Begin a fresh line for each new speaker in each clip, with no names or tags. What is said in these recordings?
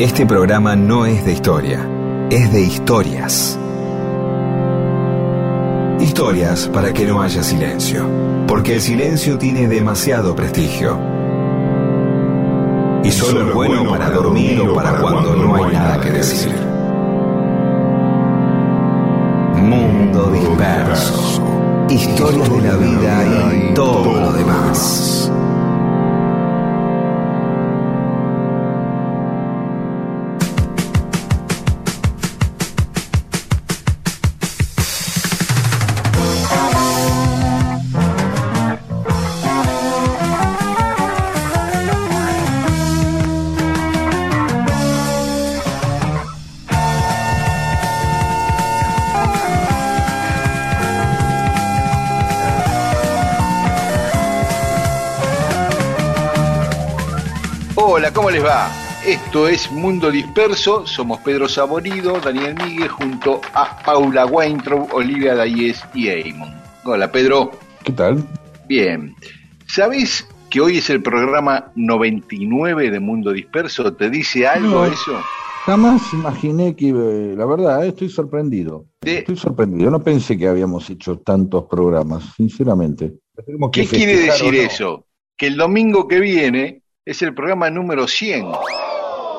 Este programa no es de historia, es de historias. Historias para que no haya silencio, porque el silencio tiene demasiado prestigio. Y solo es bueno para dormir o para cuando no hay nada que decir. Mundo disperso. Historias de la vida y todo lo demás.
Esto es Mundo Disperso, somos Pedro Saborido, Daniel Miguel, junto a Paula Weintraub, Olivia Dayes y Eamon. Hola, Pedro.
¿Qué tal?
Bien. ¿Sabés que hoy es el programa 99 de Mundo Disperso? ¿Te dice algo
No.
eso?
Jamás imaginé que, la verdad, eh, estoy sorprendido.
De-
Estoy sorprendido. No pensé que habíamos hecho tantos programas, sinceramente. Que
¿Qué quiere decir
no.
eso? Que el domingo que viene es el programa número 100.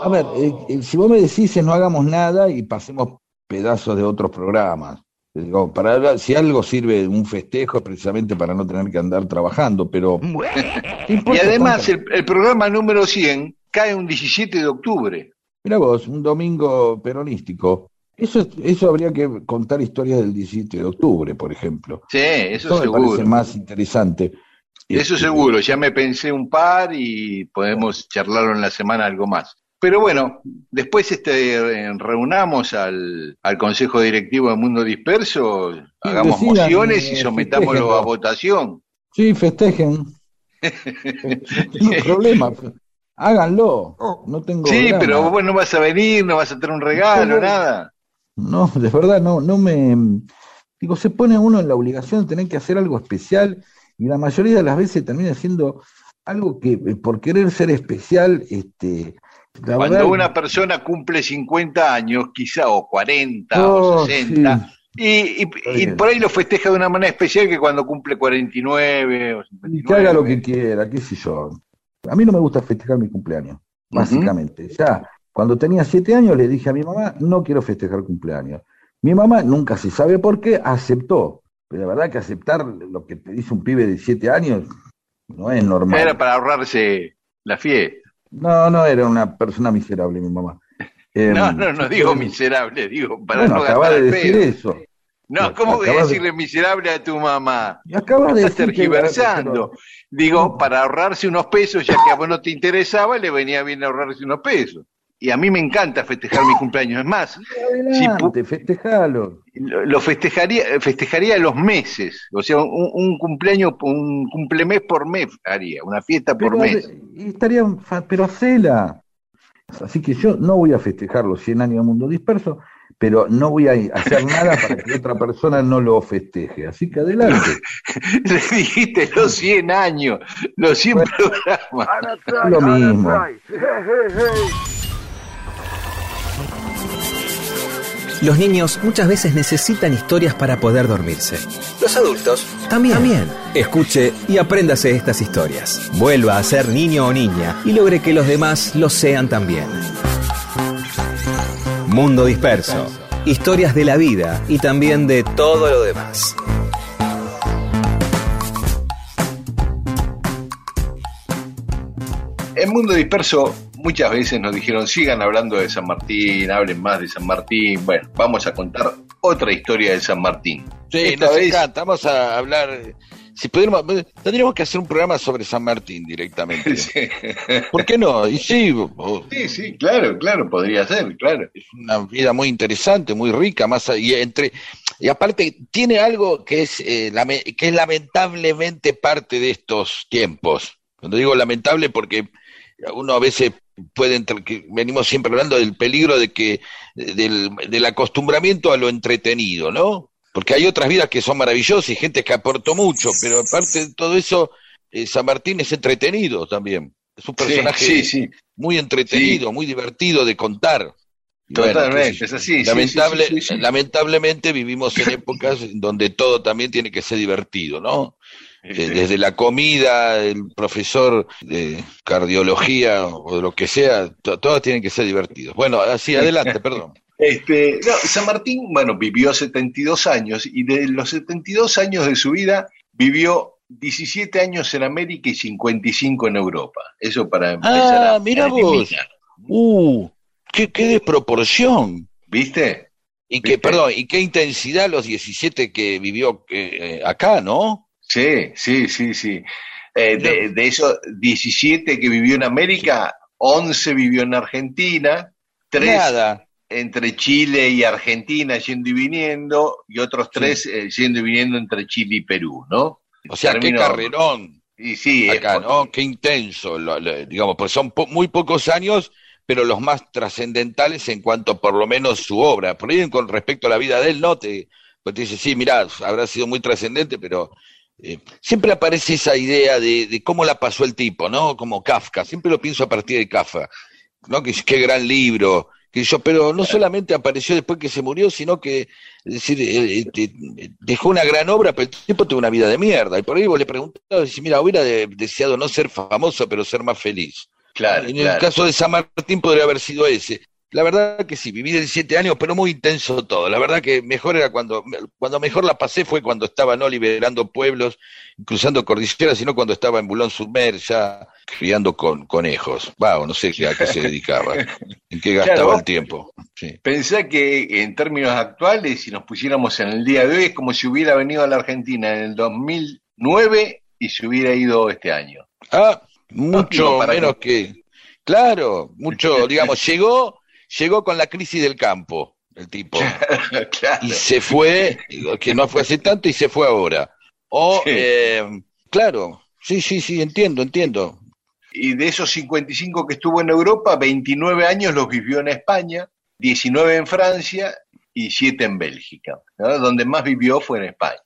A ver, eh, eh, si vos me decís no hagamos nada y pasemos pedazos de otros programas. Eh, Digo, para, si algo sirve un festejo es precisamente para no tener que andar trabajando, pero... ¿qué
Y además el, el programa número 100 cae un 17 de octubre.
Mira vos, un domingo peronístico. Eso, es- eso habría que contar historias del 17 de octubre, por ejemplo.
Sí, eso
Eso me
seguro.
parece más interesante.
Eso
Este,
seguro, ya me pensé un par y podemos charlarlo en la semana algo más. Pero bueno, después este, reunamos al, al Consejo Directivo de Mundo Disperso, hagamos
decidan,
mociones y
eh,
sometámoslo a votación.
Sí, festejen. no tengo problema. Háganlo. No tengo
Sí,
drama.
pero vos no vas a venir, no vas a tener un regalo,
No,
nada.
No, de verdad, no, no me. Digo, se pone uno en la obligación de tener que hacer algo especial y la mayoría de las veces termina siendo algo que eh, por querer ser especial, este. La
Cuando
verdad,
una persona cumple 50 años, quizá, o 40
oh,
o 60,
sí.
y, y- y por ahí lo festeja de una manera especial que cuando cumple 49 o
Y
59.
que haga lo que quiera, qué sé yo. A mí no me gusta festejar mi cumpleaños, básicamente. Ya, cuando tenía siete años le dije a mi mamá, no quiero festejar cumpleaños. Mi mamá nunca se sabe por qué, aceptó. Pero la verdad que aceptar lo que te dice un pibe de siete años no es normal.
Era para ahorrarse la fiesta.
No, no era una persona miserable mi mamá. Em,
No, no, no digo miserable, digo para
bueno,
no gastar
de
el
decir
pedo.
eso.
No, ¿cómo voy a
de-
decirle miserable a tu mamá?
Acabas de
Estás tergiversando. Digo, para ahorrarse unos pesos, ya que a vos no te interesaba, le venía bien ahorrarse unos pesos. Y a mí me encanta festejar mi cumpleaños. Es más, Si
Adelante, festejalo.
lo festejaría, festejaría los meses. O sea, un, un cumpleaños, un cumplemés por mes haría, una fiesta por
Pero,
mes.
y estaría, pero hacela. Así que yo no voy a festejar los 100 años de Mundo Disperso, pero no voy a hacer nada para que otra persona no lo festeje. Así que adelante.
Le dijiste los 100 años, los 100 programas.
Es lo mismo.
Los niños muchas veces necesitan historias para poder dormirse. Los adultos también. También. Escuche y apréndase estas historias. Vuelva a ser niño o niña y logre que los demás lo sean también. Mundo Disperso. Historias de la vida y también de todo lo demás.
En Mundo Disperso muchas veces nos dijeron sigan hablando de San Martín, hablen más de San Martín. Bueno, vamos a contar otra historia de San Martín.
Sí,
Esta
nos
vez-
encanta. Vamos a hablar. Si pudiéramos, tendríamos que hacer un programa sobre San Martín directamente.
Sí.
¿Por qué no? Y sí,
sí, sí, claro, claro, podría ser, claro.
es una vida muy interesante, muy rica, más y entre y aparte tiene algo que es eh, lame- que es lamentablemente parte de estos tiempos. Cuando digo lamentable porque uno a veces puede entre- que venimos siempre hablando del peligro de que del, del acostumbramiento a lo entretenido, ¿no? Porque hay otras vidas que son maravillosas y gente que aportó mucho, pero aparte de todo eso, eh, San Martín es entretenido también.
Es un personaje muy entretenido, muy divertido de contar.
Totalmente, es así.
Lamentable, lamentablemente vivimos en épocas donde todo también tiene que ser divertido, ¿no? Desde la comida, el profesor de cardiología o lo que sea, todos tienen que ser divertidos. Bueno, así, adelante, perdón.
Este, San Martín, bueno, vivió 72 años y de los 72 años de su vida vivió 17 años en América y 55 en Europa. Eso para
empezar ah, mira vos. Uh, qué, desproporción.
¿Viste?
Y que, perdón, y qué intensidad los 17 que vivió eh, acá, ¿no?
Sí, sí, sí, sí. Eh, de, esos 17 que vivió en América, 11 vivió en Argentina, 3 entre Chile y Argentina yendo y viniendo, y otros 3 eh, yendo y viniendo entre Chile y Perú, ¿no?
O sea, qué carrerón.
Y sí,
acá, ¿no? Qué intenso, digamos, pues son muy pocos años, pero los más trascendentales en cuanto por lo menos su obra. Por ahí con respecto a la vida de él, ¿no? Te, pues te dice, sí, mira, habrá sido muy trascendente, pero eh, siempre aparece esa idea de, cómo la pasó el tipo, ¿no? Como Kafka, siempre lo pienso a partir de Kafka, ¿no? Que qué gran libro, que yo, pero no solamente apareció después que se murió, sino que, es decir, eh, eh, dejó una gran obra, pero el tipo tuvo una vida de mierda. Y por ahí vos le preguntaba, si mira, hubiera deseado no ser famoso, pero ser más feliz.
Claro,
en el caso de San Martín podría haber sido ese. La verdad que sí, viví 17 años, pero muy intenso todo. La verdad que mejor era cuando, cuando mejor la pasé fue cuando estaba no liberando pueblos, cruzando cordilleras, sino cuando estaba en Boulogne-sur-Mer, ya criando con conejos. Va, no sé a qué se dedicaba, en qué gastaba el tiempo.
Sí. Pensá que en términos actuales, si nos pusiéramos en el día de hoy, es como si hubiera venido a la Argentina en el 2009 y se hubiera ido este año.
Ah, mucho menos que... Claro, mucho, digamos, llegó llegó con la crisis del campo, el tipo. Y se fue, que no fue hace tanto y se fue ahora. O, eh, claro, sí, sí, sí, entiendo, entiendo.
Y de esos 55 que estuvo en Europa, 29 años los vivió en España, 19 en Francia y 7 en Bélgica. Donde más vivió fue en España.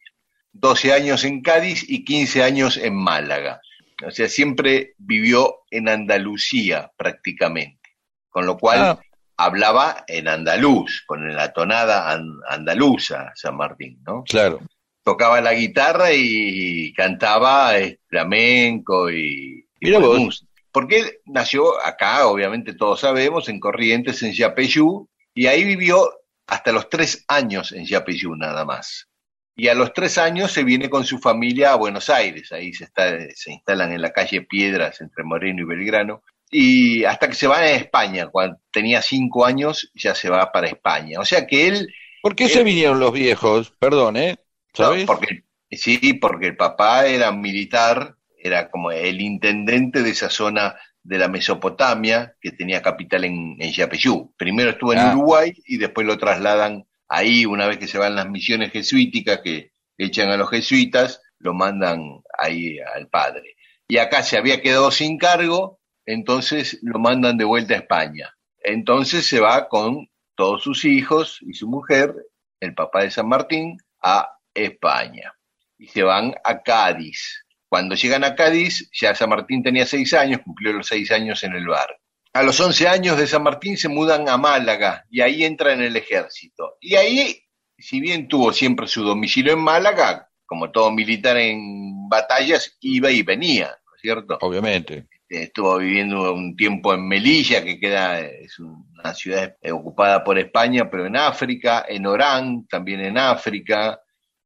12 años en Cádiz y 15 años en Málaga. O sea, siempre vivió en Andalucía prácticamente. Con lo cual, ah hablaba en andaluz, con la tonada andaluza, San Martín, ¿no?
Claro.
Tocaba la guitarra y cantaba eh, flamenco y,
Mira vos.
Porque él nació acá, obviamente todos sabemos, en Corrientes, en Yapeyú, y ahí vivió hasta los tres años en Yapeyú nada más. Y a los tres años se viene con su familia a Buenos Aires, ahí se, está, se instalan en la calle Piedras entre Moreno y Belgrano, y hasta que se va a España, cuando tenía cinco años ya se va para España. O sea que él...
¿Por qué se vinieron los viejos? Perdón, ¿eh?
¿Sabes? porque, sí, porque el papá era militar, era como el intendente de esa zona de la Mesopotamia, que tenía capital en, en Yapeyú. Primero estuvo en ah. Uruguay y después lo trasladan ahí, una vez que se van las misiones jesuíticas, que echan a los jesuitas, lo mandan ahí al padre. Y acá se había quedado sin cargo entonces lo mandan de vuelta a España. Entonces se va con todos sus hijos y su mujer, el papá de San Martín, a España. Y se van a Cádiz. Cuando llegan a Cádiz, ya San Martín tenía seis años, cumplió los seis años en el bar. A los once años de San Martín se mudan a Málaga y ahí entra en el ejército. Y ahí, si bien tuvo siempre su domicilio en Málaga, como todo militar en batallas, iba y venía, ¿no es cierto?
Obviamente
estuvo viviendo un tiempo en Melilla, que queda, es una ciudad ocupada por España, pero en África, en Orán, también en África,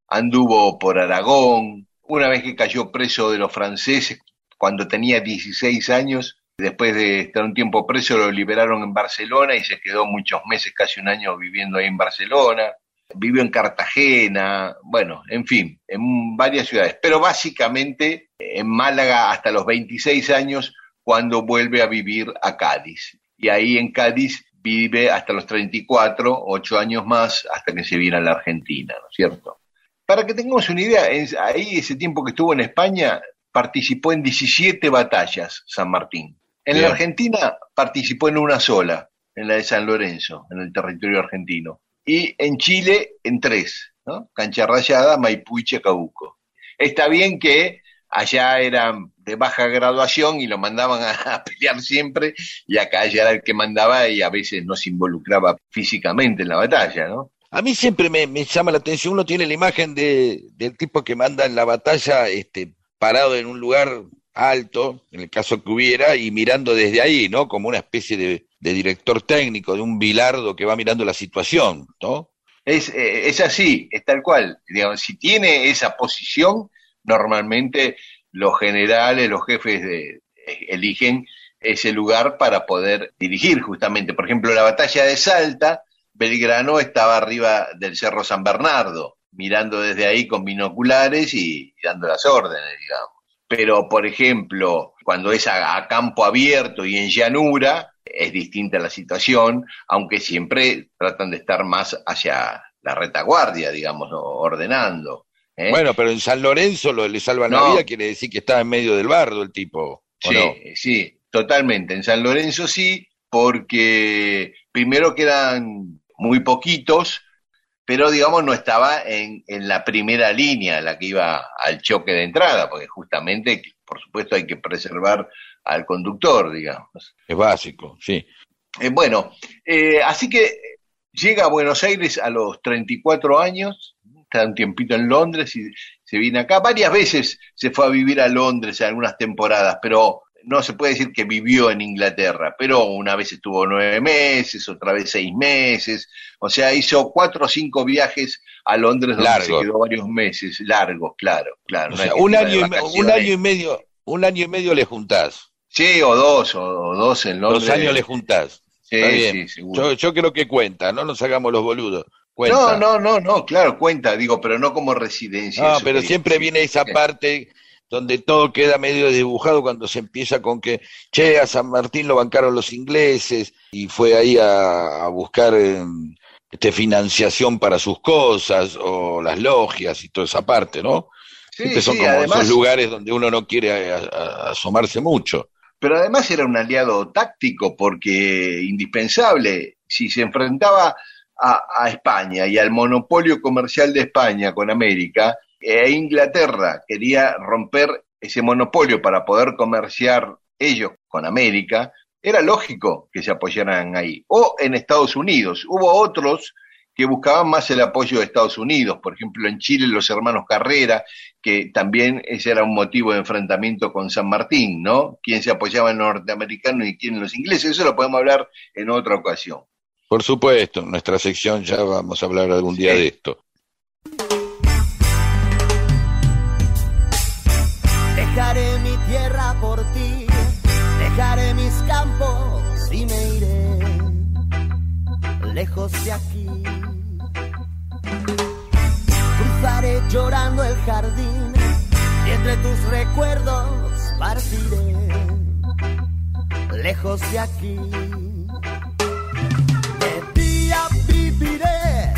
anduvo por Aragón, una vez que cayó preso de los franceses, cuando tenía 16 años, después de estar un tiempo preso lo liberaron en Barcelona y se quedó muchos meses, casi un año viviendo ahí en Barcelona vivió en Cartagena, bueno, en fin, en varias ciudades, pero básicamente en Málaga hasta los 26 años cuando vuelve a vivir a Cádiz. Y ahí en Cádiz vive hasta los 34, ocho años más, hasta que se viene a la Argentina, ¿no es cierto? Para que tengamos una idea, ahí ese tiempo que estuvo en España participó en 17 batallas San Martín. En la Argentina participó en una sola, en la de San Lorenzo, en el territorio argentino y en Chile en tres, ¿no? Cancha Rayada, Maipú y Chacabuco. Está bien que allá eran de baja graduación y lo mandaban a, pelear siempre y acá ya era el que mandaba y a veces no se involucraba físicamente en la batalla, ¿no?
A mí siempre me, llama la atención, uno tiene la imagen de, del tipo que manda en la batalla este, parado en un lugar alto, en el caso que hubiera, y mirando desde ahí, ¿no? Como una especie de, director técnico, de un bilardo que va mirando la situación, ¿no?
Es, eh, es así, es tal cual. Digamos, si tiene esa posición, normalmente los generales, los jefes de, eligen ese lugar para poder dirigir justamente. Por ejemplo, la batalla de Salta, Belgrano estaba arriba del Cerro San Bernardo, mirando desde ahí con binoculares y, dando las órdenes, digamos. Pero, por ejemplo, cuando es a, campo abierto y en llanura, es distinta la situación, aunque siempre tratan de estar más hacia la retaguardia, digamos, ordenando.
¿eh? Bueno, pero en San Lorenzo lo le salvan la vida quiere decir que está en medio del bardo el tipo.
Sí, sí, totalmente. En San Lorenzo sí, porque primero quedan muy poquitos, pero digamos no estaba en, en la primera línea, la que iba al choque de entrada, porque justamente, por supuesto, hay que preservar al conductor, digamos.
Es básico, sí.
Eh, bueno, eh, así que llega a Buenos Aires a los 34 años, está un tiempito en Londres y se viene acá. Varias veces se fue a vivir a Londres en algunas temporadas, pero no se puede decir que vivió en Inglaterra, pero una vez estuvo nueve meses, otra vez seis meses, o sea, hizo cuatro o cinco viajes a Londres donde se quedó varios meses, largos, claro, claro.
un, año y, un año y medio, un año y medio le juntás.
Sí, o dos, o, dos en Londres.
Dos años le juntás. Sí, sí, yo, yo creo que cuenta, no nos hagamos los boludos. No,
no, no, no, claro, cuenta, digo, pero no como residencia.
No, pero siempre viene esa parte donde todo queda medio dibujado cuando se empieza con que, che, a San Martín lo bancaron los ingleses y fue ahí a, buscar em, este, financiación para sus cosas, o las logias y toda esa parte, ¿no? Sí, son como esos lugares donde uno no quiere asomarse mucho.
Pero además era un aliado táctico porque indispensable, si se enfrentaba a, España y al monopolio comercial de España con América, e Inglaterra quería romper ese monopolio para poder comerciar ellos con América, era lógico que se apoyaran ahí. O en Estados Unidos. Hubo otros que buscaban más el apoyo de Estados Unidos, por ejemplo en Chile los hermanos Carrera, que también ese era un motivo de enfrentamiento con San Martín, ¿no? Quién se apoyaba en los norteamericanos y quién en los ingleses, eso lo podemos hablar en otra ocasión.
Por supuesto, en nuestra sección ya vamos a hablar algún día de esto.
Dejaré mi tierra por ti, dejaré mis campos y me iré lejos de aquí. Cruzaré llorando el jardín y entre tus recuerdos partiré lejos de aquí. De día viviré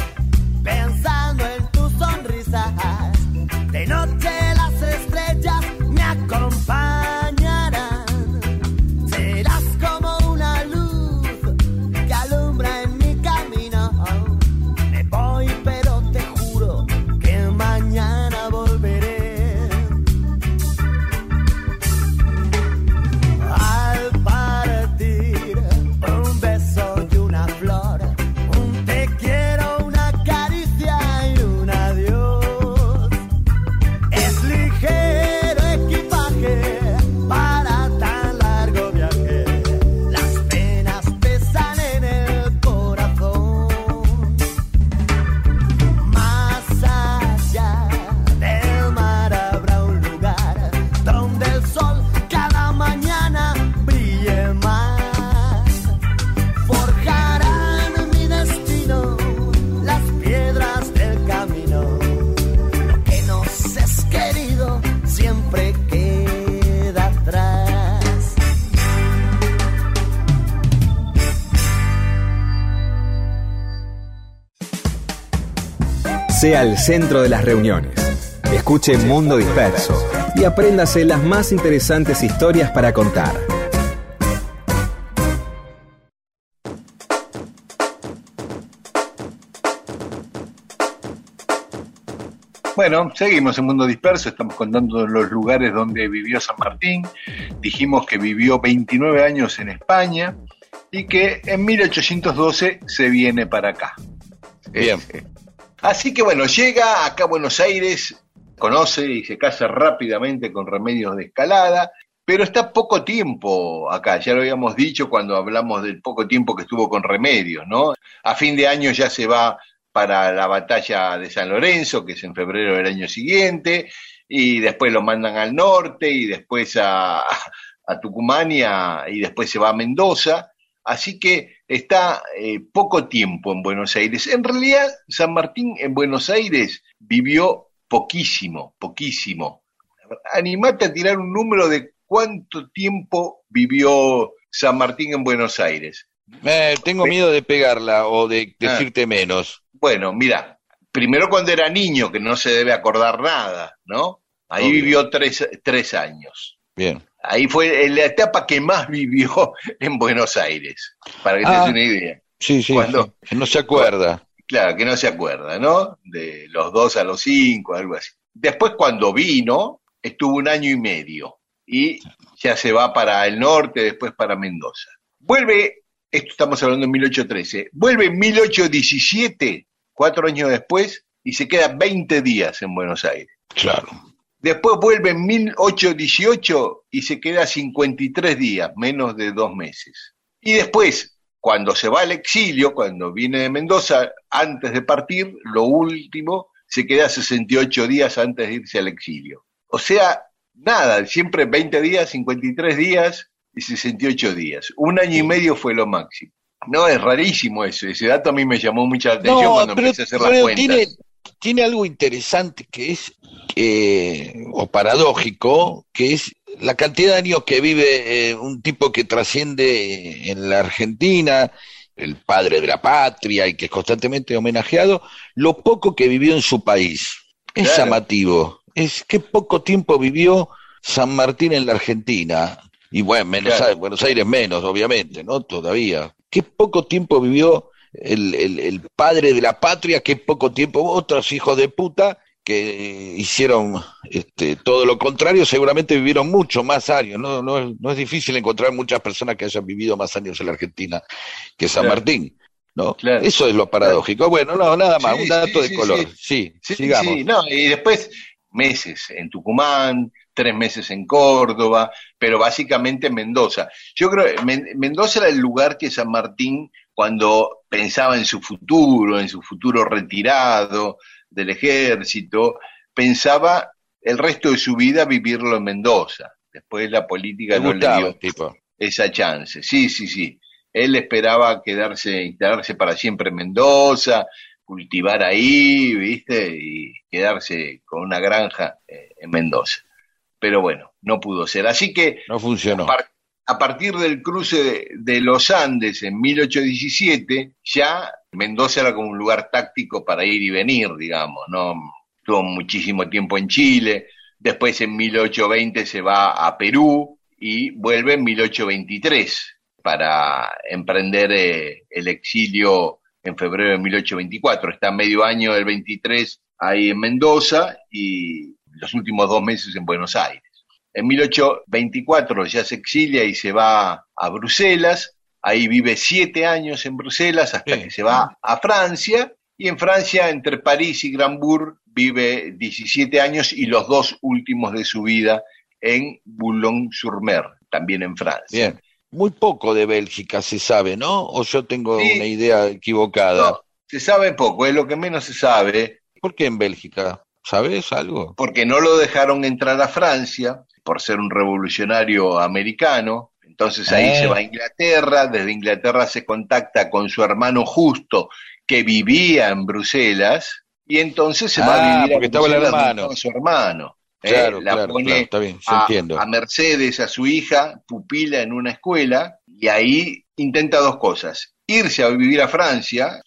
pensando en tu sonrisa,
sea el centro de las reuniones. Escuche Mundo Disperso y apréndase las más interesantes historias para contar.
Bueno, seguimos en Mundo Disperso, estamos contando los lugares donde vivió San Martín. Dijimos que vivió 29 años en España y que en 1812 se viene para acá.
Bien.
Eh, así que bueno, llega acá a Buenos Aires, conoce y se casa rápidamente con remedios de escalada, pero está poco tiempo acá, ya lo habíamos dicho cuando hablamos del poco tiempo que estuvo con remedios, ¿no? A fin de año ya se va para la batalla de San Lorenzo, que es en febrero del año siguiente, y después lo mandan al norte, y después a, a Tucumán y, y, después se va a Mendoza. Así que está eh, poco tiempo en Buenos Aires. En realidad, San Martín en Buenos Aires vivió poquísimo, poquísimo. Animate a tirar un número de cuánto tiempo vivió San Martín en Buenos Aires.
Eh, tengo miedo de pegarla o de ah. decirte menos.
Bueno, mira, primero cuando era niño, que no se debe acordar nada, ¿no? Ahí vivió tres, tres años.
Bien.
Ahí fue la etapa que más vivió en Buenos Aires, para que te des ah. una idea.
Sí, sí, cuando, no se acuerda.
Claro, que no se acuerda, ¿no? De los dos a los cinco, algo así. Después cuando vino, estuvo un año y medio y ya se va para el norte, después para Mendoza. Vuelve, esto estamos hablando en 1813, vuelve en 1817 cuatro años después, y se queda 20 días en Buenos Aires.
Claro.
Después vuelve en 1818 y se queda 53 días, menos de dos meses. Y después, cuando se va al exilio, cuando viene de Mendoza, antes de partir, lo último, se queda 68 días antes de irse al exilio. O sea, nada, siempre 20 días, 53 días y 68 días. Un año y medio fue lo máximo. No, es rarísimo eso. Ese dato a mí me llamó mucha atención cuando empecé a hacer las cuentas.
Tiene, tiene algo interesante que es, o paradójico, que es la cantidad de años que vive eh, un tipo que trasciende en la Argentina, el padre de la patria y que es constantemente homenajeado, lo poco que vivió en su país. Es llamativo. Es que poco tiempo vivió San Martín en la Argentina. Y bueno, Buenos Aires menos, obviamente, ¿no? Todavía qué poco tiempo vivió el, el, padre de la patria, qué poco tiempo otros hijos de puta que hicieron este, todo lo contrario, seguramente vivieron mucho más años. ¿no? No, no, es difícil encontrar muchas personas que hayan vivido más años en la Argentina que San Martín. ¿no? Eso es lo paradójico. Bueno, no, nada más, un dato de color. Sí, sigamos.
No, y después meses en Tucumán, tres meses en Córdoba, pero básicamente en Mendoza. Yo creo que Mendoza era el lugar que San Martín, cuando pensaba en su futuro, en su futuro retirado del ejército, pensaba el resto de su vida vivirlo en Mendoza. Después la política no le dio esa chance. Sí, sí, sí. Él esperaba quedarse, instalarse para siempre en Mendoza, cultivar ahí, ¿viste? Y quedarse con una granja eh, en Mendoza pero bueno, no pudo ser. Así que
no funcionó.
A, partir del cruce de, los Andes en 1817, ya Mendoza era como un lugar táctico para ir y venir, digamos, ¿no? Tuvo muchísimo tiempo en Chile, después en 1820 se va a Perú y vuelve en 1823 para emprender eh, el exilio en febrero de 1824. Está medio año del 23 ahí en Mendoza y los últimos dos meses en Buenos Aires. En 1824 ya se exilia y se va a Bruselas, ahí vive siete años en Bruselas hasta que se va a Francia, y en Francia, entre París y Grambourg, vive 17 años y los dos últimos de su vida en Boulogne-sur-Mer, también en Francia.
Bien. Muy poco de Bélgica se sabe, ¿no? ¿O yo tengo una idea equivocada?
se sabe poco, es lo que menos se sabe.
¿Por qué en Bélgica? ¿Sabes algo?
Porque no lo dejaron entrar a Francia por ser un revolucionario americano. Entonces ahí se va a Inglaterra, desde Inglaterra se contacta con su hermano justo que vivía en Bruselas y entonces se va a ah, vivir
con
su hermano.
¿eh? Claro, la pone está bien,
a, a Mercedes, a su hija, pupila en una escuela y ahí intenta dos cosas. Irse a vivir a Francia,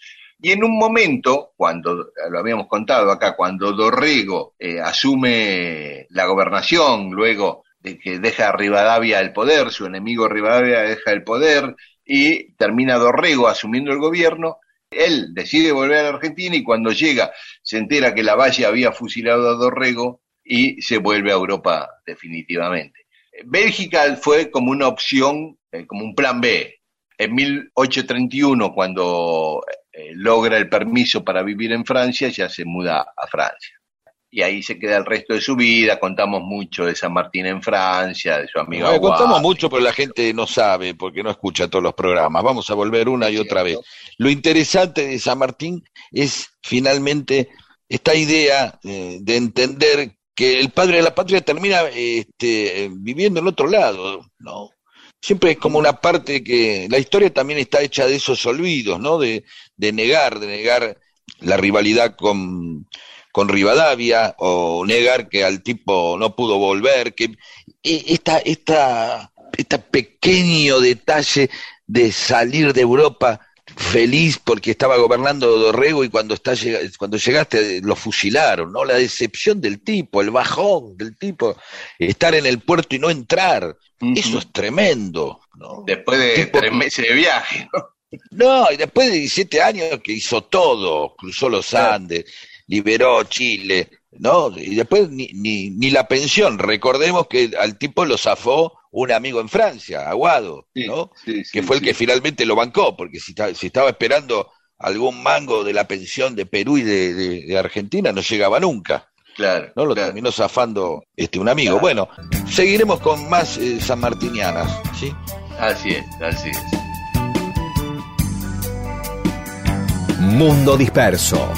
y en un momento, cuando, lo habíamos contado acá, cuando Dorrego eh, asume la gobernación, luego de que deja a Rivadavia el poder, su enemigo Rivadavia deja el poder y termina Dorrego asumiendo el gobierno, él decide volver a la Argentina y cuando llega se entera que la Valle había fusilado a Dorrego y se vuelve a Europa definitivamente. Bélgica fue como una opción, eh, como un plan B. En 1831, cuando eh, logra el permiso para vivir en Francia, ya se muda a Francia. Y ahí se queda el resto de su vida. Contamos mucho de San Martín en Francia, de su amigo.
contamos mucho, pero la gente no sabe porque no escucha todos los programas. Vamos a volver una y otra vez. Lo interesante de San Martín es finalmente esta idea eh, de entender que el padre de la patria termina este, viviendo en otro lado, ¿no? Siempre es como una parte que la historia también está hecha de esos olvidos, ¿no? De, negar, de negar la rivalidad con, con Rivadavia o negar que al tipo no pudo volver, que e, esta, esta, este pequeño detalle de salir de Europa feliz porque estaba gobernando Dorrego y cuando, está, cuando llegaste lo fusilaron, ¿no? La decepción del tipo, el bajón del tipo, estar en el puerto y no entrar, eso es tremendo, ¿no?
Después de tres meses de viaje, ¿no?
No, y después de 17 años que hizo todo, cruzó los Andes, liberó Chile, ¿no? Y después ni, ni, ni la pensión, recordemos que al tipo lo zafó un amigo en Francia, Aguado, ¿no? que fue el que finalmente lo bancó, porque si, si, estaba esperando algún mango de la pensión de Perú y de, Argentina, no llegaba nunca.
Claro.
¿no? Lo terminó zafando este, un amigo. Bueno, seguiremos con más eh, sanmartinianas, ¿sí?
Así es, así es.
Mundo disperso.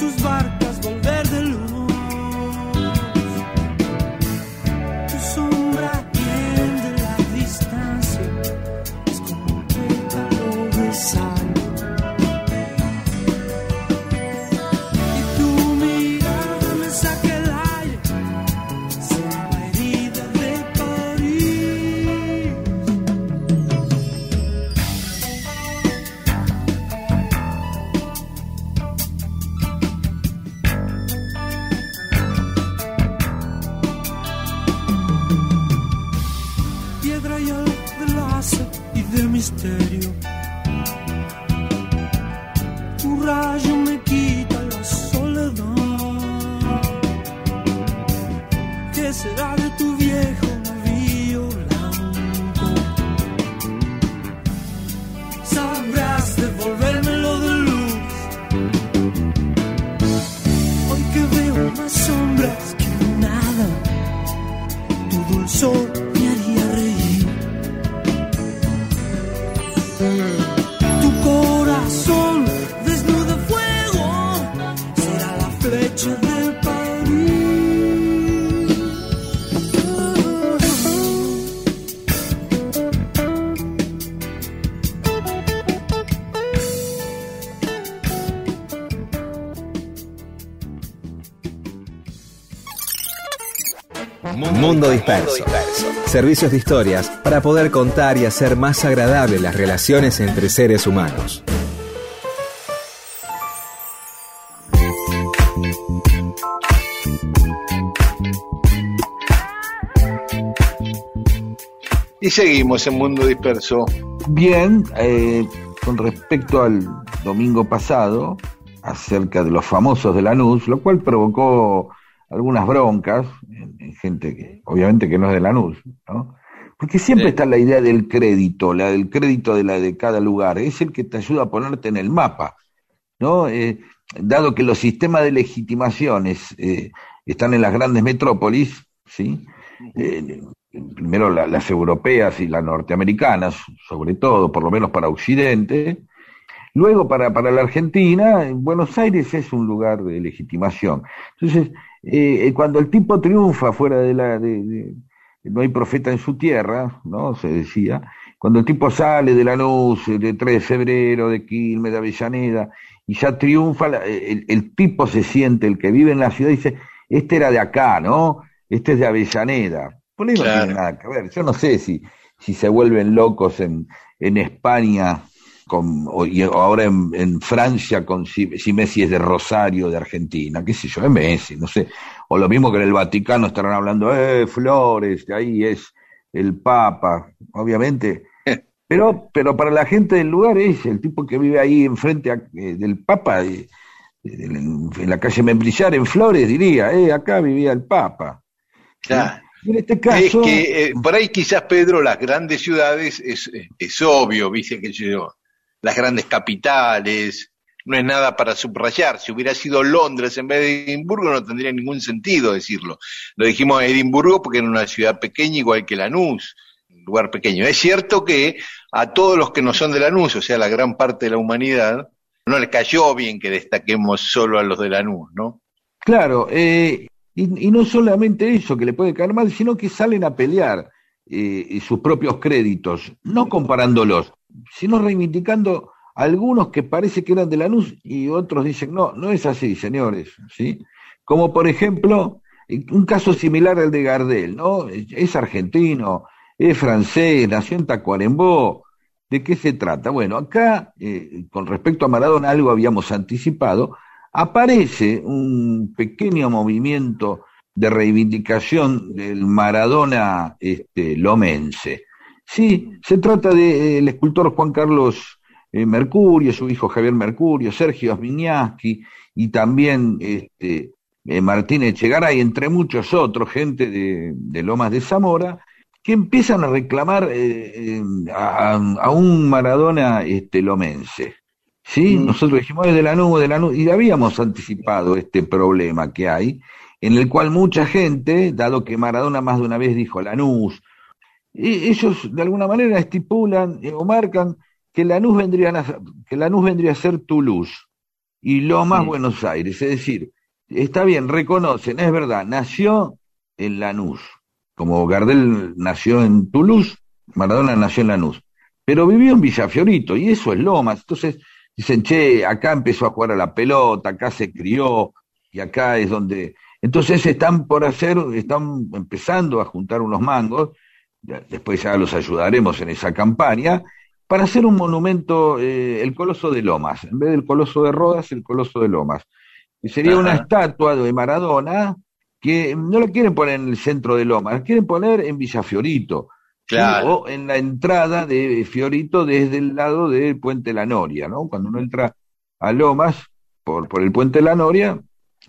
sus misterio. Mundo Disperso. Servicios de historias para poder contar y hacer más agradables las relaciones entre seres humanos.
Y seguimos en Mundo Disperso.
Bien, eh, con respecto al domingo pasado, acerca de los famosos de Lanús, lo cual provocó algunas broncas en, gente que, obviamente que no es de Lanús, ¿no? Porque siempre está la idea del crédito, la del crédito de la de cada lugar, es el que te ayuda a ponerte en el mapa, ¿no? Eh, dado que los sistemas de legitimaciones eh, están en las grandes metrópolis, ¿sí? Eh, primero las europeas y las norteamericanas, sobre todo, por lo menos para Occidente, Luego, para, para la Argentina, Buenos Aires es un lugar de legitimación. Entonces, eh, eh, cuando el tipo triunfa fuera de la... De, no hay profeta en su tierra, ¿no? Se decía. Cuando el tipo sale de Lanús, de 3 de febrero, de Quilmes, de Avellaneda, y ya triunfa, el, el, tipo se siente, el que vive en la ciudad, dice, este era de acá, ¿no? Este es de Avellaneda. Por ahí no tiene nada que ver. Yo no sé si,
si se vuelven locos en, en España con, o, y ahora en, en Francia con si, si, Messi es de Rosario, de Argentina, qué sé yo, es Messi, no sé. O lo mismo que en el Vaticano estarán hablando, eh, Flores, de ahí es el Papa, obviamente. Pero, pero para la gente del lugar es el tipo que vive ahí enfrente a, eh, del Papa, eh, en, en, la calle Membrillar, en Flores, diría, eh, acá vivía el Papa.
Claro. En este caso... Es que eh, por ahí quizás, Pedro, las grandes ciudades es, es obvio, viste que yo, las grandes capitales, no es nada para subrayar. Si hubiera sido Londres en vez de Edimburgo no tendría ningún sentido decirlo. Lo dijimos Edimburgo porque era una ciudad pequeña igual que Lanús, un lugar pequeño. Es cierto que a todos los que no son de Lanús, o sea, la gran parte de la humanidad, no le cayó bien que destaquemos solo a los de Lanús, ¿no?
Claro, eh, y, no solamente eso, que le puede caer mal, sino que salen a pelear eh, sus propios créditos, no comparándolos, sino reivindicando algunos que parece que eran de Lanús y otros dicen, no, no es así, señores, ¿sí? Como por ejemplo, un caso similar al de Gardel, ¿no? Es argentino, es francés, nació en Tacuarembó, ¿de qué se trata? Bueno, acá, eh, con respecto a Maradona, algo habíamos anticipado, aparece un pequeño movimiento de reivindicación del Maradona este, lomense. Sí, se trata del de, escultor Juan Carlos eh, Mercurio, su hijo Javier Mercurio, Sergio Asmiñaski y también este, eh, Martín Echegaray, entre muchos otros, gente de, de, Lomas de Zamora, que empiezan a reclamar eh, a, a, un Maradona este, lomense. ¿Sí? Mm. Nosotros dijimos, es de la nube, de la nube, y habíamos anticipado este problema que hay, en el cual mucha gente, dado que Maradona más de una vez dijo Lanús, ellos de alguna manera estipulan o marcan que Lanús vendría a, que Lanús vendría a ser Toulouse y Lomas sí. Buenos Aires. Es decir, está bien, reconocen, es verdad, nació en Lanús, como Gardel nació en Toulouse, Maradona nació en Lanús, pero vivió en Villafiorito y eso es Lomas. Entonces dicen, che, acá empezó a jugar a la pelota, acá se crió y acá es donde... Entonces están por hacer, están empezando a juntar unos mangos, después ya los ayudaremos en esa campaña, para hacer un monumento, eh, el Coloso de Lomas, en vez del Coloso de Rodas, el Coloso de Lomas. Y sería Ajá. una estatua de Maradona que no la quieren poner en el centro de Lomas, la quieren poner en Villa Fiorito.
Claro.
O en la entrada de Fiorito desde el lado del Puente La Noria, ¿no? Cuando uno entra a Lomas por, por el Puente La Noria,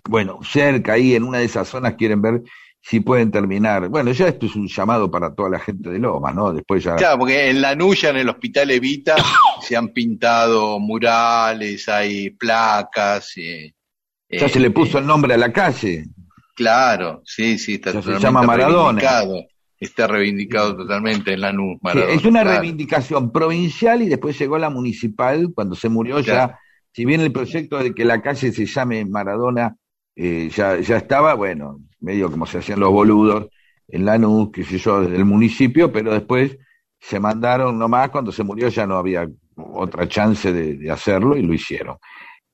bueno, cerca ahí en una de esas zonas quieren ver si pueden terminar. Bueno, ya esto es un llamado para toda la gente de Loma, ¿no? Después ya.
Claro, porque en la Nuya, en el Hospital Evita, se han pintado murales, hay placas. Eh,
ya eh, se le puso eh, el nombre a la calle.
Claro, sí, sí, está
ya se llama Maradona.
Reivindicado. Está reivindicado totalmente en la NU.
Maradona, sí, es una claro. reivindicación provincial y después llegó la municipal, cuando se murió claro. ya, si bien el proyecto de que la calle se llame Maradona eh, ya, ya estaba, bueno, medio como se hacían los boludos en Lanús, qué sé yo, desde el municipio, pero después se mandaron nomás, cuando se murió ya no había otra chance de, de hacerlo y lo hicieron.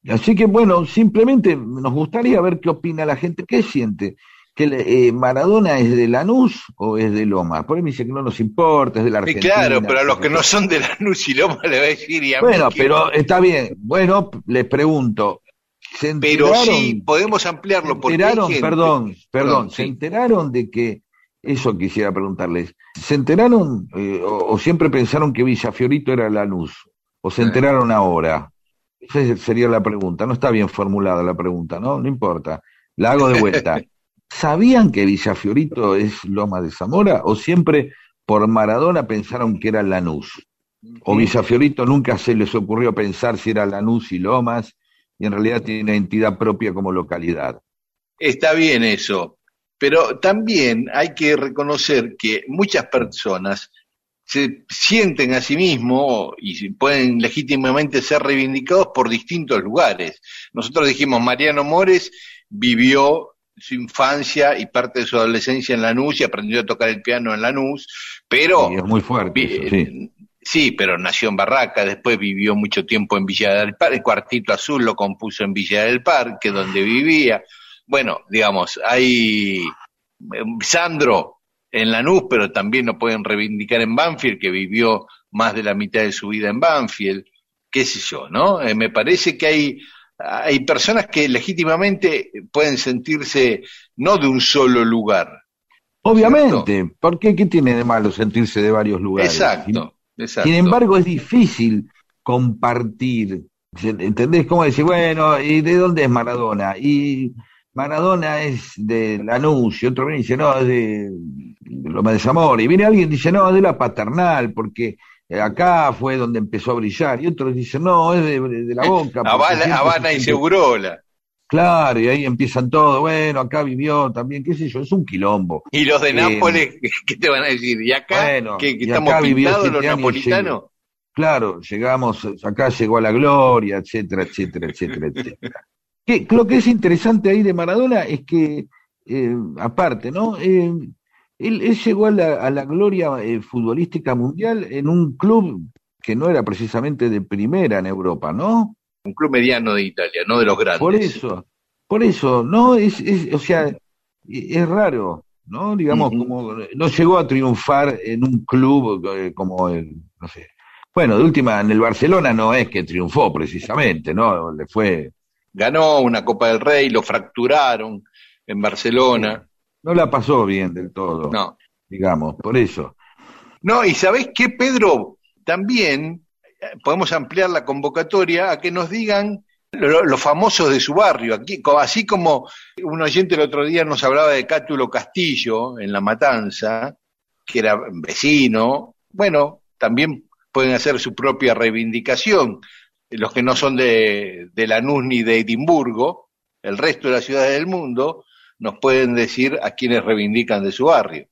Así que bueno, simplemente nos gustaría ver qué opina la gente, qué siente, que eh, Maradona es de Lanús o es de Lomas. Por ahí me dice que no nos importa, es de la Argentina.
Claro, pero a los que no son de Lanús y Lomas le va a decir y a
Bueno, pero está bien. Bueno, les pregunto,
pero sí, podemos ampliarlo.
Se enteraron, perdón, perdón, se sí. enteraron de que, eso quisiera preguntarles, ¿se enteraron eh, o, o, siempre pensaron que Villa Fiorito era Lanús? ¿O se enteraron ahora? Esa sería la pregunta, no está bien formulada la pregunta, ¿no? No importa, la hago de vuelta. ¿Sabían que Villa Fiorito es Loma de Zamora o siempre por Maradona pensaron que era Lanús? ¿O Villa Fiorito nunca se les ocurrió pensar si era Lanús y Lomas y en realidad tiene una entidad propia como localidad.
Está bien eso, pero también hay que reconocer que muchas personas se sienten a sí mismos y pueden legítimamente ser reivindicados por distintos lugares. Nosotros dijimos, Mariano Mores vivió su infancia y parte de su adolescencia en Lanús y aprendió a tocar el piano en Lanús, pero...
Sí, es muy fuerte. Eso, sí.
Sí, pero nació en Barraca, después vivió mucho tiempo en Villa del Parque, el Cuartito Azul lo compuso en Villa del Parque, donde vivía. Bueno, digamos, hay Sandro en Lanús, pero también lo pueden reivindicar en Banfield, que vivió más de la mitad de su vida en Banfield, qué sé yo, ¿no? Eh, me parece que hay, hay personas que legítimamente pueden sentirse no de un solo lugar.
Obviamente, ¿por qué? ¿Qué tiene de malo sentirse de varios lugares?
Exacto, exacto.
Sin embargo, es difícil compartir. ¿Entendés? Como decir, bueno, ¿y de dónde es Maradona? Y Maradona es de Lanús, y otro viene y dice, no, es de, Loma de Zamora. Y viene alguien y dice, no, es de la paternal, porque acá fue donde empezó a brillar. Y otros dicen, no, es de, la boca.
Habana, Habana y Segurola.
Claro, y ahí empiezan todo, bueno, acá vivió también, qué sé yo, es un quilombo.
¿Y los de Nápoles, qué te van a decir? ¿Y acá? que, estamos pintados los napolitanos.
claro, llegamos, acá llegó a la gloria, etcétera, etcétera, etcétera, etcétera. lo que es interesante ahí de Maradona es que, eh, aparte, ¿no? Eh, él, llegó a la, gloria eh, futbolística mundial en un club que no era precisamente de primera en Europa, ¿no?
Un club mediano de Italia, no de los grandes.
Por eso, por eso, no es, o sea, es raro, ¿no? Digamos, como no llegó a triunfar en un club eh, como el, no sé. Bueno, de última, en el Barcelona no es que triunfó precisamente, ¿no? Le fue.
Ganó una Copa del Rey, lo fracturaron en Barcelona.
No la pasó bien del todo. No. Digamos, por eso.
No, y ¿sabés qué, Pedro? También podemos ampliar la convocatoria a que nos digan los famosos de su barrio, aquí, así como un oyente el otro día nos hablaba de Cátulo Castillo en La Matanza, que era vecino, bueno, también pueden hacer su propia reivindicación, los que no son de, Lanús ni de Edimburgo, el resto de las ciudades del mundo, nos pueden decir a quienes reivindican de su barrio.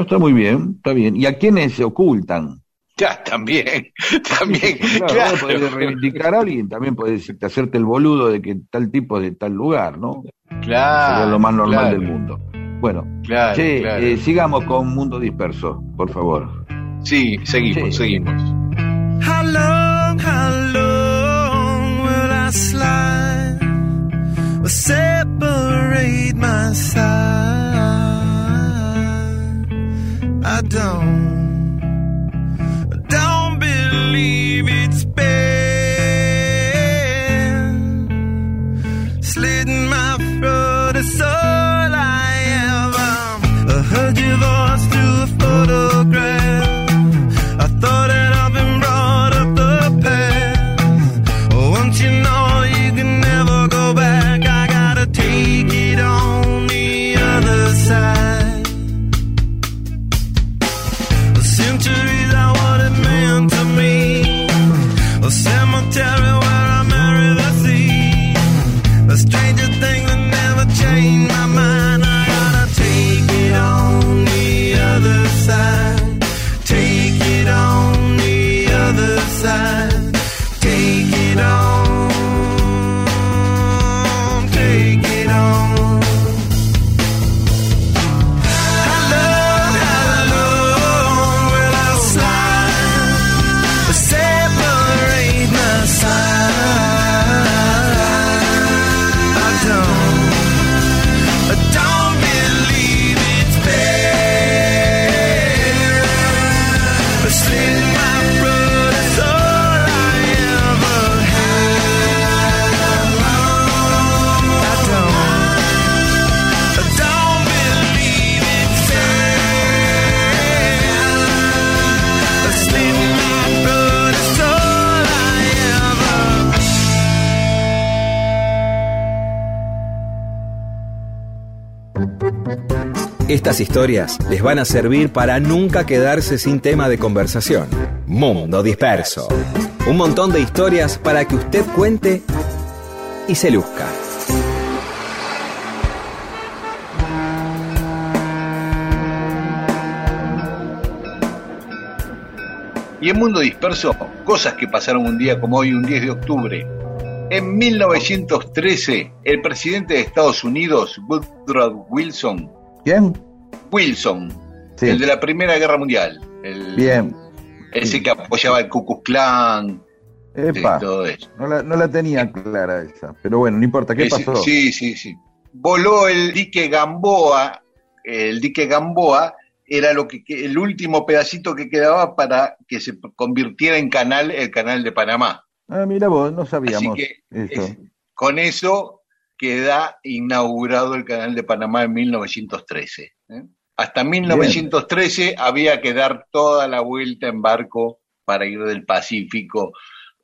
está muy bien, está bien. ¿Y a quienes se ocultan?
Ya, también, también.
claro, Podés reivindicar a alguien, también podés hacerte el boludo de que tal tipo es de tal lugar, ¿no?
Claro.
Sería lo más normal del mundo. Bueno, claro, eh, sigamos con Mundo Disperso, por favor.
Sí, seguimos, seguimos. How long, how long will I slide? separate my side? I don't baby.
Estas historias les van a servir para nunca quedarse sin tema de conversación. Mundo Disperso. Un montón de historias para que usted cuente y se luzca.
Y en Mundo Disperso, cosas que pasaron un día como hoy, un 10 de octubre. En 1913, el presidente de Estados Unidos, Woodrow Wilson,
¿Quién?
Wilson, el de la Primera Guerra Mundial. El,
Bien.
Ese que apoyaba el Ku Klux Klan.
Epa, todo eso. No, la, no la tenía clara esa, pero bueno, no importa, ¿qué pasó?
Sí, sí, sí. Voló el dique Gamboa, el dique Gamboa era lo que, el último pedacito que quedaba para que se convirtiera en canal el canal de Panamá.
Ah, mira vos, no sabíamos
Así que con eso queda inaugurado el canal de Panamá en 1913. ¿eh? Hasta 1913 había que dar toda la vuelta en barco para ir del Pacífico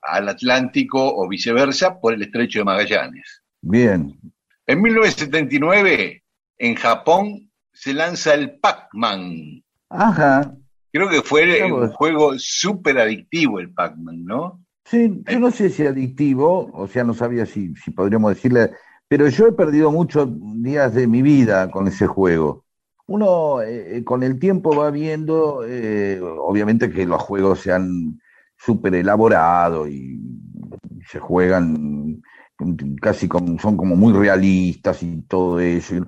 al Atlántico o viceversa por el estrecho de Magallanes.
Bien.
En 1979, en Japón, se lanza el Pac-Man.
Ajá.
Creo que fue un juego súper adictivo el Pac-Man, ¿no?
Sí, yo no sé si adictivo, o sea, no sabía si, si podríamos decirle, pero yo he perdido muchos días de mi vida con ese juego. Uno eh, con el tiempo va viendo, eh, obviamente que los juegos se han súper elaborado y se juegan casi como, son como muy realistas y todo eso.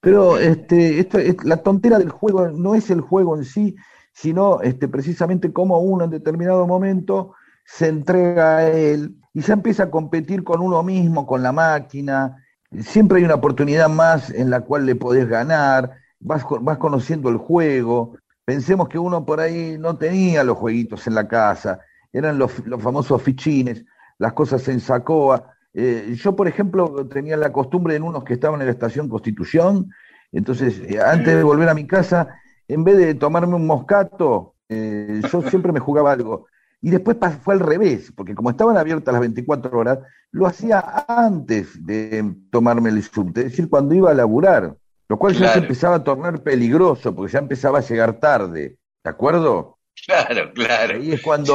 Pero este, esto, la tontera del juego no es el juego en sí, sino este, precisamente cómo uno en determinado momento se entrega a él y ya empieza a competir con uno mismo, con la máquina. Siempre hay una oportunidad más en la cual le podés ganar, vas, vas conociendo el juego. Pensemos que uno por ahí no tenía los jueguitos en la casa, eran los, famosos fichines, las cosas en sacoa. Eh, yo, por ejemplo, tenía la costumbre en unos que estaban en la estación Constitución, entonces, eh, antes de volver a mi casa, en vez de tomarme un moscato, eh, yo siempre me jugaba algo. Y después fue al revés, porque como estaban abiertas las 24 horas, lo hacía antes de tomarme el subte, es decir, cuando iba a laburar, lo cual ya se empezaba a tornar peligroso, porque ya empezaba a llegar tarde, ¿de acuerdo?
Claro, claro.
Y es cuando,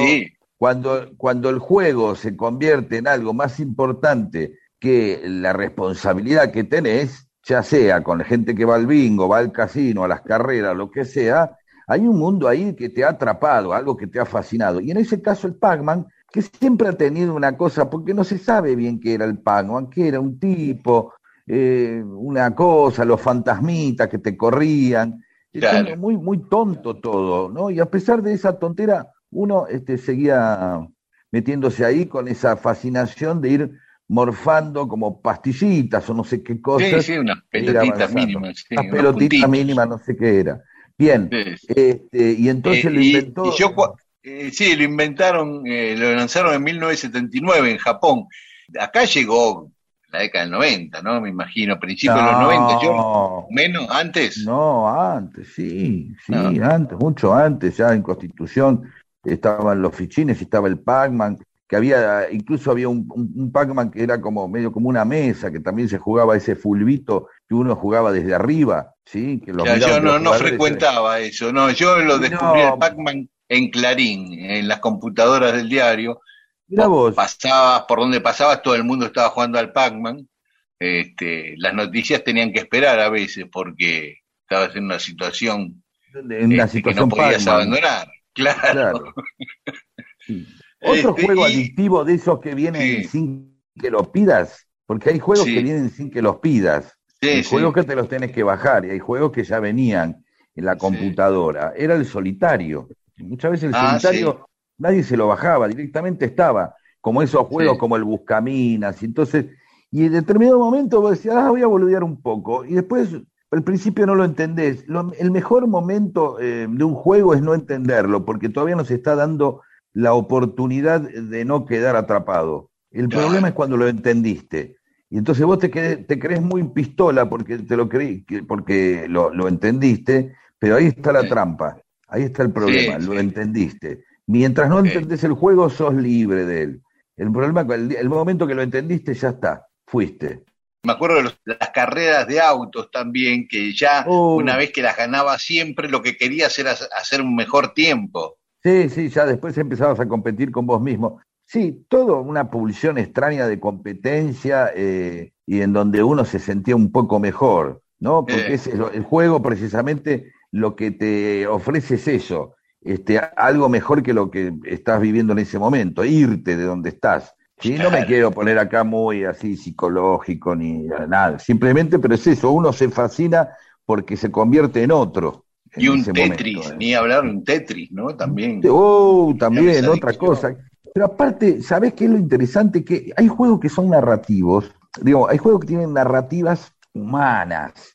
cuando, cuando el juego se convierte en algo más importante que la responsabilidad que tenés, ya sea con la gente que va al bingo, va al casino, a las carreras, lo que sea, hay un mundo ahí que te ha atrapado, algo que te ha fascinado. Y en ese caso el Pac-Man, que siempre ha tenido una cosa, porque no se sabe bien qué era el Pac-Man, que era un tipo, eh, una cosa, los fantasmitas que te corrían. Claro. muy, muy tonto todo, ¿no? Y a pesar de esa tontera, uno este, seguía metiéndose ahí con esa fascinación de ir morfando como pastillitas o no sé qué cosas.
Sí, sí, unas pelotitas mínimas.
unas pelotitas mínimas, no sé qué era. Bien, este, y entonces lo eh, inventó.
Eh, sí, lo inventaron, eh, lo lanzaron en 1979 en Japón. Acá llegó la década del 90, ¿no? Me imagino, principios de los 90, yo, menos, antes.
No, antes, sí, sí, antes, mucho antes, ya en Constitución estaban los fichines, estaba el Pac-Man, que había, incluso había un, un, Pac-Man que era como medio como una mesa, que también se jugaba ese fulbito que uno jugaba desde arriba, ¿sí? Que
yo no, no frecuentaba eso, no, yo lo descubrí el Pac-Man en Clarín, en las computadoras del diario.
Mira vos.
Pasabas, por donde pasabas, todo el mundo estaba jugando al Pac-Man. Este, las noticias tenían que esperar a veces porque estabas en una situación,
en una situación
este, que no podías abandonar. Claro.
Otro este, juego adictivo de esos que vienen sin que lo pidas, porque hay juegos que vienen sin que los pidas. hay juegos que te los tenés que bajar y hay juegos que ya venían en la computadora. Era el solitario. Muchas veces el ah, solitario nadie se lo bajaba, directamente estaba, como esos juegos como el Buscaminas, y entonces, y en determinado momento vos decías, ah, voy a boludear un poco, y después al principio no lo entendés. el mejor momento eh, de un juego es no entenderlo, porque todavía nos está dando la oportunidad de no quedar atrapado. El problema es cuando lo entendiste. Y entonces vos te, te crees muy pistola porque te lo creí, porque lo, lo entendiste, pero ahí está la trampa, ahí está el problema, lo entendiste. Mientras no entendés el juego, sos libre de él. El problema, el, el momento que lo entendiste, ya está, fuiste.
Me acuerdo de las carreras de autos también, que ya oh. una vez que las ganaba siempre, lo que querías era hacer un mejor tiempo.
Sí, sí, ya después empezabas a competir con vos mismo. Sí, todo una pulsión extraña de competencia eh, y en donde uno se sentía un poco mejor, ¿no? Porque es el juego precisamente lo que te ofrece es eso, este, algo mejor que lo que estás viviendo en ese momento, irte de donde estás. Sí, no me quiero poner acá muy así psicológico ni nada, simplemente, pero es eso, uno se fascina porque se convierte en otro.
y un Tetris, ¿eh? ni hablar un Tetris, ¿no? También.
Oh, también, otra cosa. Pero aparte, ¿sabés qué es lo interesante? Que hay juegos que son narrativos, digo, hay juegos que tienen narrativas humanas,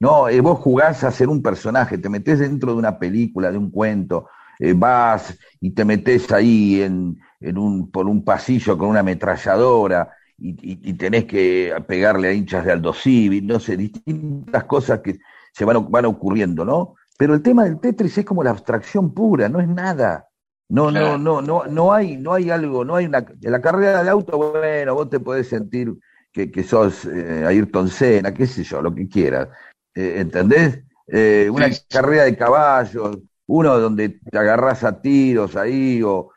No, eh, vos jugás a ser un personaje, te metés dentro de una película, de un cuento, eh, vas y te metés ahí en, en un, por un pasillo con una ametralladora y, y, tenés que pegarle a hinchas de Aldo Civi, no sé, distintas cosas que se van, van ocurriendo, ¿no? Pero el tema del Tetris es como la abstracción pura, no es nada. No, no, no, no, no hay, no hay algo, no hay una. En la carrera de auto, bueno, vos te podés sentir que, que sos eh, Ayrton Senna, qué sé yo, lo que quieras. Eh, ¿Entendés? Eh, una carrera de caballos, uno donde te agarras a tiros ahí, o,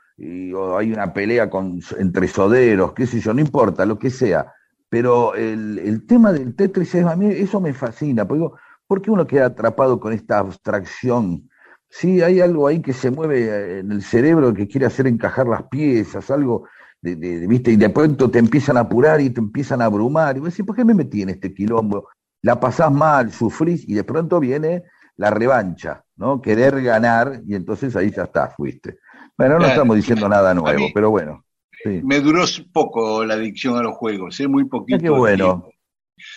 hay una pelea con, entre soderos, qué sé yo, no importa, lo que sea. Pero el, el tema del Tetris, a mí eso me fascina, porque digo, ¿Por qué uno queda atrapado con esta abstracción? Sí, hay algo ahí que se mueve eh, en el cerebro que quiere hacer encajar las piezas, algo, de, ¿viste? Y de pronto te empiezan a apurar y te empiezan a abrumar. Y vos decís, ¿por qué me metí en este quilombo? La pasás mal, sufrís y de pronto viene la revancha, ¿no? Querer ganar y entonces ahí ya está, fuiste. Bueno, no estamos diciendo nada nuevo, pero bueno.
Me duró poco la adicción a los juegos, ¿eh? muy poquito.
Qué bueno.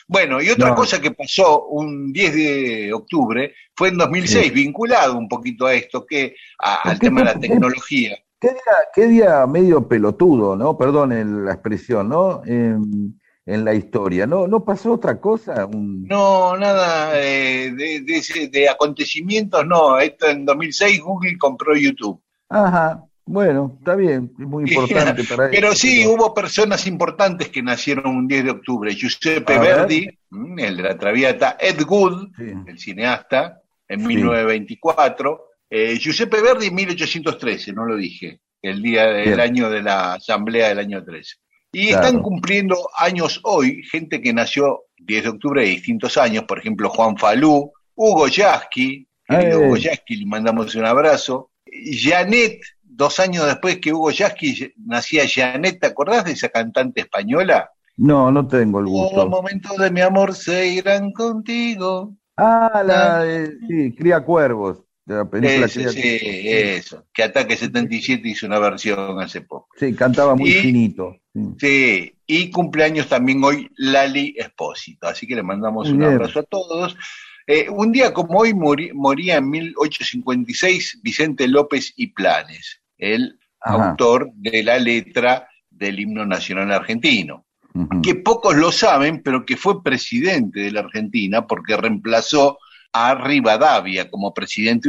Bueno, y otra cosa que pasó un 10 de octubre fue en 2006, vinculado un poquito a esto, que al tema de la tecnología.
¿Qué día, qué día medio pelotudo, ¿no? Perdón la expresión, ¿no? En, la historia, ¿no? ¿No pasó otra cosa?
No, nada eh, de, de acontecimientos, no. Esto en 2006 Google compró YouTube.
Ajá, bueno, está bien, es muy importante para
Pero sí, hubo personas importantes que nacieron un 10 de octubre. Giuseppe Verdi, mm, el de la Traviata, Ed Wood, el cineasta, en 1924. Eh, Giuseppe Verdi, en 1813, no lo dije, el día del año de la Asamblea del año 13. Y están cumpliendo años hoy, gente que nació 10 de octubre de distintos años, por ejemplo, Juan Falú, Hugo Yasky, Hugo Yasky, le mandamos un abrazo. Janet dos años después que Hugo Yasky nacía Janet, ¿te acordás de esa cantante española?
No, no tengo el gusto.
Los momentos de mi amor se irán contigo.
Ah, la de, sí, Cría Cuervos, de la película
Sí, eso. Que Ataque 77 hizo una versión hace poco.
Sí, cantaba muy finito.
Sí. y cumpleaños también hoy Lali Espósito. Así que le mandamos un abrazo a todos. Eh, un día como hoy moría en 1856 Vicente López y Planes el autor de la letra del himno nacional argentino, que pocos lo saben, pero que fue presidente de la Argentina porque reemplazó a Rivadavia como presidente,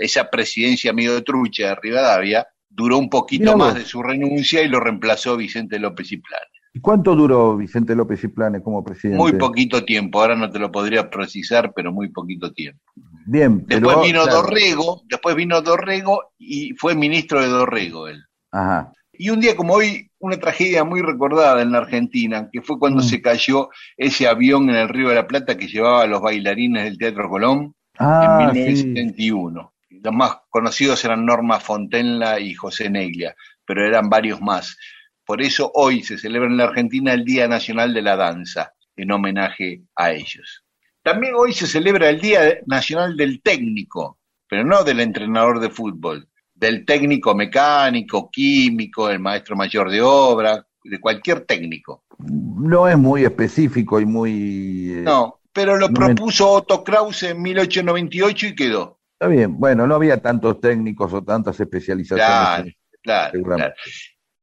esa presidencia medio de trucha de Rivadavia, duró un poquito más de su renuncia y lo reemplazó Vicente López y Planes.
¿Y cuánto duró Vicente López y Planes como presidente?
Muy poquito tiempo, ahora no te lo podría precisar, pero muy poquito tiempo.
Bien,
después vino Dorrego, después vino Dorrego y fue ministro de Dorrego él.
Ajá.
Y un día como hoy, una tragedia muy recordada en la Argentina, que fue cuando mm. se cayó ese avión en el Río de la Plata que llevaba a los bailarines del Teatro Colón
ah,
en 1971. Los más conocidos eran Norma Fontenla y José Neglia, pero eran varios más. Por eso hoy se celebra en la Argentina el Día Nacional de la Danza, en homenaje a ellos. También hoy se celebra el Día Nacional del Técnico, pero no del entrenador de fútbol, del técnico mecánico, químico, el maestro mayor de obra, de cualquier técnico.
No es muy específico y muy...
Eh, no, pero lo propuso Otto Krause en 1898 y quedó.
Está bien, bueno, no había tantos técnicos o tantas especializaciones.
Claro, claro.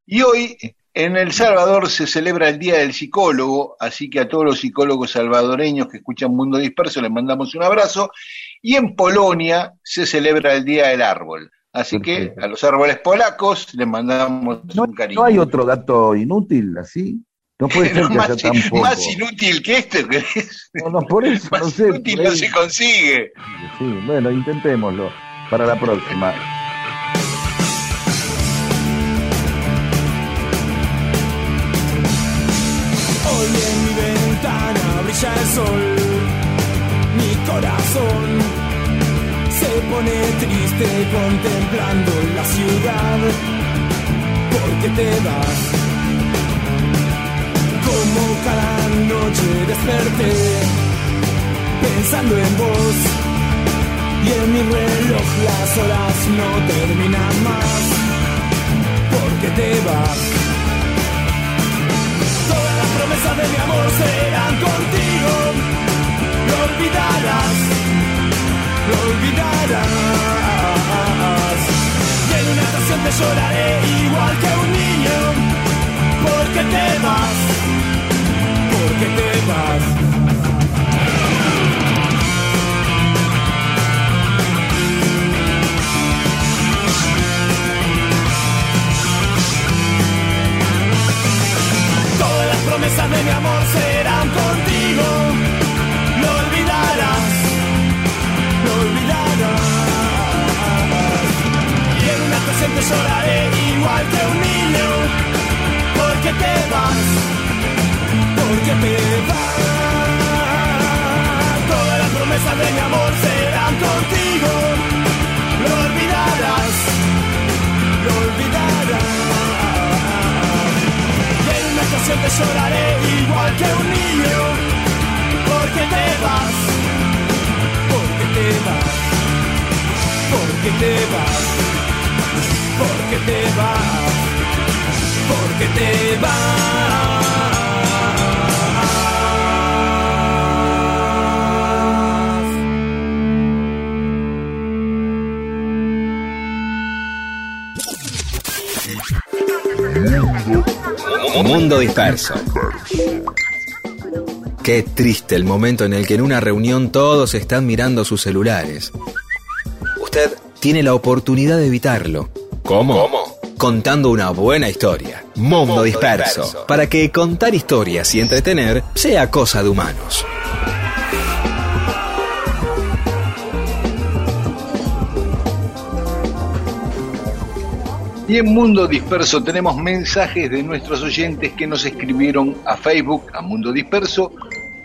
Y hoy en El Salvador se celebra el Día del Psicólogo, así que a todos los psicólogos salvadoreños que escuchan Mundo Disperso les mandamos un abrazo. Y en Polonia se celebra el Día del Árbol. Así que a los árboles polacos les mandamos un cariño.
¿No hay otro dato inútil así? No puede ser que
más, Más inútil que este, ¿crees?
No, no, por eso, no sé.
Inútil no se consigue.
Sí, bueno, intentémoslo para la próxima.
el sol, mi corazón pone triste contemplando la ciudad, porque te vas. Como cada noche desperté, pensando en vos, y en mi reloj las horas no terminan más, porque te vas promesas de mi amor serán contigo. olvidarás, lo olvidarás. Y en una estación te lloraré igual que un niño, porque te vas, porque te vas.
Disperso. Qué triste el momento en el que en una reunión todos están mirando sus celulares. Usted tiene la oportunidad de evitarlo. ¿Cómo? Contando una buena historia. Mundo, disperso. Para que contar historias y entretener sea cosa de humanos.
Y en Mundo Disperso tenemos mensajes de nuestros oyentes que nos escribieron a Facebook, a Mundo Disperso,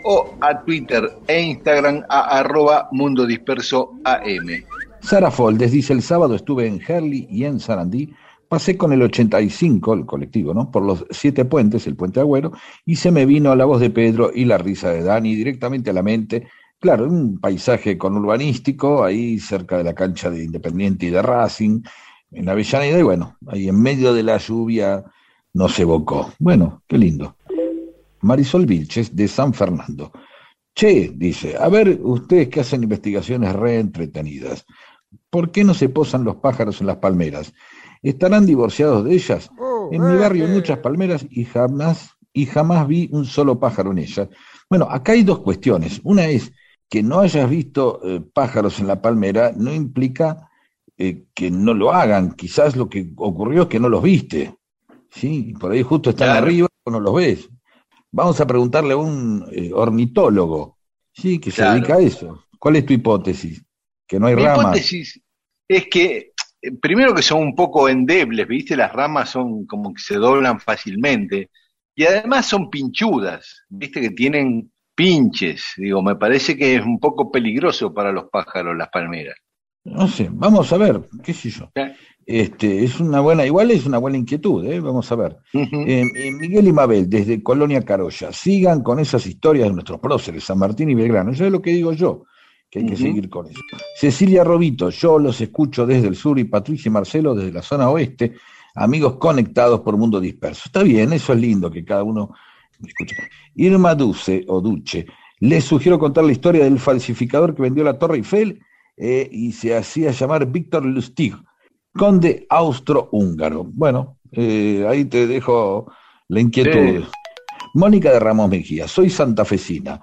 o a Twitter e Instagram a arroba Mundo Disperso AM.
Sara Foldes dice, el sábado estuve en Herley y en Sarandí, pasé con el 85, el colectivo, ¿no? Por los siete puentes, el puente Agüero, y se me vino la voz de Pedro y la risa de Dani directamente a la mente. Claro, un paisaje con urbanístico, ahí cerca de la cancha de Independiente y de Racing, en Avellaneda y bueno, ahí en medio de la lluvia nos evocó. Bueno, qué lindo. Marisol Vilches de San Fernando. Che, dice, a ver, ustedes que hacen investigaciones re entretenidas, ¿por qué no se posan los pájaros en las palmeras? ¿Estarán divorciados de ellas? Oh, en mi barrio hay muchas palmeras y jamás, y jamás vi un solo pájaro en ellas. Bueno, acá hay dos cuestiones. Una es que no hayas visto eh, pájaros en la palmera no implica eh, que no lo hagan. Quizás lo que ocurrió es que no los viste. ¿sí? Por ahí justo están arriba o no los ves. Vamos a preguntarle a un eh, ornitólogo ¿sí? que se dedica a eso. ¿Cuál es tu hipótesis? Que no hay
Mi
ramas.
hipótesis es que, eh, primero que son un poco endebles, ¿viste? Las ramas son como que se doblan fácilmente. Y además son pinchudas, ¿viste? Que tienen pinches. Digo, me parece que es un poco peligroso para los pájaros las palmeras.
No sé, vamos a ver, qué sé yo. Este, es una buena, igual es una buena inquietud, ¿eh? vamos a ver. Eh, eh, Miguel y Mabel, desde Colonia Carolla, sigan con esas historias de nuestros próceres, San Martín y Belgrano. Eso es lo que digo yo, que hay que seguir con eso. Cecilia Robito, yo los escucho desde el sur y Patricia y Marcelo desde la zona oeste, amigos conectados por mundo disperso. Está bien, eso es lindo que cada uno escuche. Irma Duce o Duce, les sugiero contar la historia del falsificador que vendió la Torre Eiffel eh, y se hacía llamar Víctor Lustig, conde austro-húngaro. Bueno, eh, ahí te dejo la inquietud. Mónica de Ramos Mejía, soy santafesina.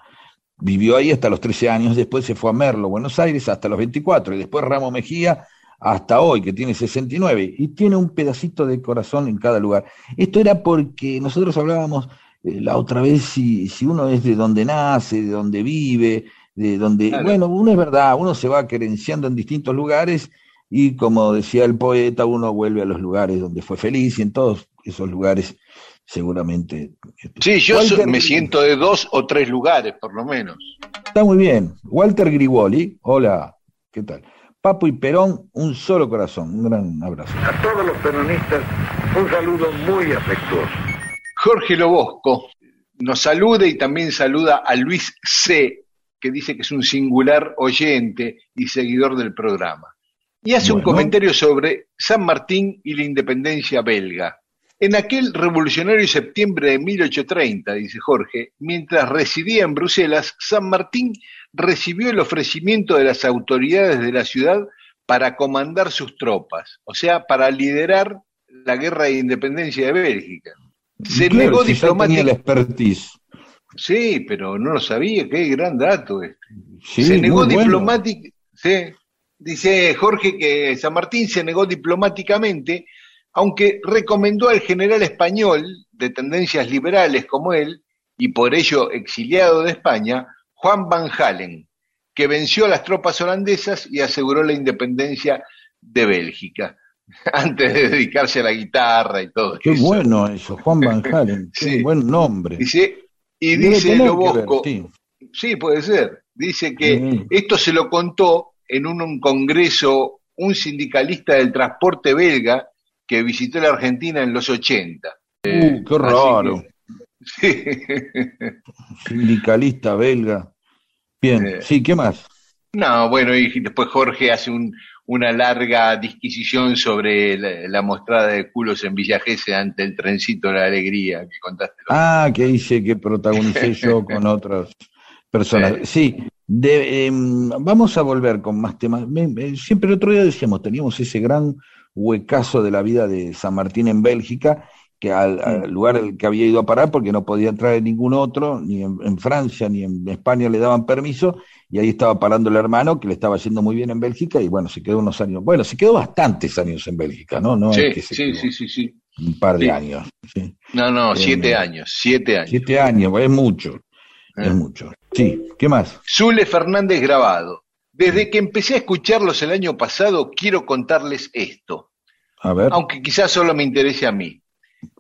Vivió ahí hasta los 13 años, después se fue a Merlo, Buenos Aires, hasta los 24, y después Ramos Mejía hasta hoy, que tiene 69, y tiene un pedacito de corazón en cada lugar. Esto era porque nosotros hablábamos eh, la otra vez si, si uno es de donde nace, de donde vive, de donde, bueno, uno es verdad, uno se va querenciando en distintos lugares y como decía el poeta, uno vuelve a los lugares donde fue feliz y en todos esos lugares seguramente...
Este, sí, yo me siento de dos o tres lugares, por lo menos.
Está muy bien. Walter Grigoli, hola, ¿qué tal? Papo y Perón, un solo corazón, un gran abrazo.
A todos los peronistas, un saludo muy afectuoso.
Jorge Lobosco nos saluda y también saluda a Luis C., que dice que es un singular oyente y seguidor del programa. Y hace un comentario sobre San Martín y la independencia belga. En aquel revolucionario septiembre de 1830, dice Jorge, mientras residía en Bruselas, San Martín recibió el ofrecimiento de las autoridades de la ciudad para comandar sus tropas, o sea, para liderar la guerra de independencia de Bélgica. Se
Claro,
negó
si
diplomáticamente. Sí, pero no lo sabía, qué gran dato este.
Sí,
se negó
bueno.
diplomáticamente, dice Jorge que San Martín se negó diplomáticamente, aunque recomendó al general español de tendencias liberales como él, y por ello exiliado de España, Juan Van Halen, que venció a las tropas holandesas y aseguró la independencia de Bélgica, antes de dedicarse a la guitarra y todo
Qué
eso.
bueno eso, Juan Van Halen, qué
Sí.
buen nombre.
Dice, y
Debe
dice Lobosco,
ver, sí.
Sí, puede ser. Dice que
Mm.
esto se lo contó en un, un congreso un sindicalista del transporte belga que visitó la Argentina en los 80.
Uh, qué
así
raro.
Sí.
Sindicalista belga. Bien,
Eh.
sí, ¿qué más?
No, bueno, y después Jorge hace un- una larga disquisición sobre la, la mostrada de culos en Villa Gesell ante el trencito de la alegría que contaste.
Ah, que hice que protagonicé yo con otras personas. Sí, de- em, vamos a volver con más temas. Siempre el otro día decíamos, teníamos ese gran huecazo de la vida de San Martín en Bélgica, que al, al lugar al que había ido a parar porque no podía entrar en ningún otro, ni en, en Francia ni en España le daban permiso, y ahí estaba parando el hermano, que le estaba yendo muy bien en Bélgica, y bueno, se quedó unos años, bueno, se quedó bastantes años en Bélgica, ¿no? No es
Sí,
que se
sí, sí, sí, sí.
un par de
Sí.
años. sí.
No, no,
Eh,
siete años, siete años.
Siete años, es mucho,
Eh.
es mucho. Sí, ¿qué más?
Zule Fernández grabado. Desde que empecé a escucharlos el año pasado, quiero contarles esto,
A ver,
aunque quizás solo me interese a mí.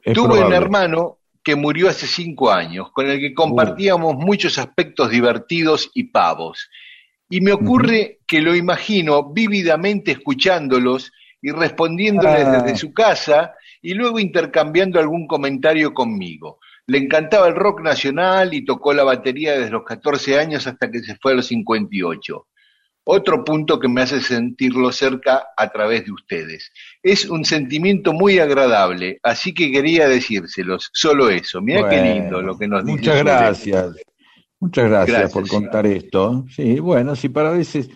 Es
Tuve un hermano que murió hace cinco años, con el que compartíamos muchos aspectos divertidos y pavos. Y me ocurre que lo imagino vívidamente escuchándolos y respondiéndoles
Ah.
desde su casa y luego intercambiando algún comentario conmigo. Le encantaba el rock nacional y tocó la batería desde los 14 años hasta que se fue a los 58. Otro punto que me hace sentirlo cerca a través de ustedes. Es un sentimiento muy agradable, así que quería decírselos, solo eso. Mirá qué
Bueno,
lindo lo que nos dice.
Muchas gracias. Muchas gracias,
Gracias,
por contar esto. Sí, bueno, si para veces,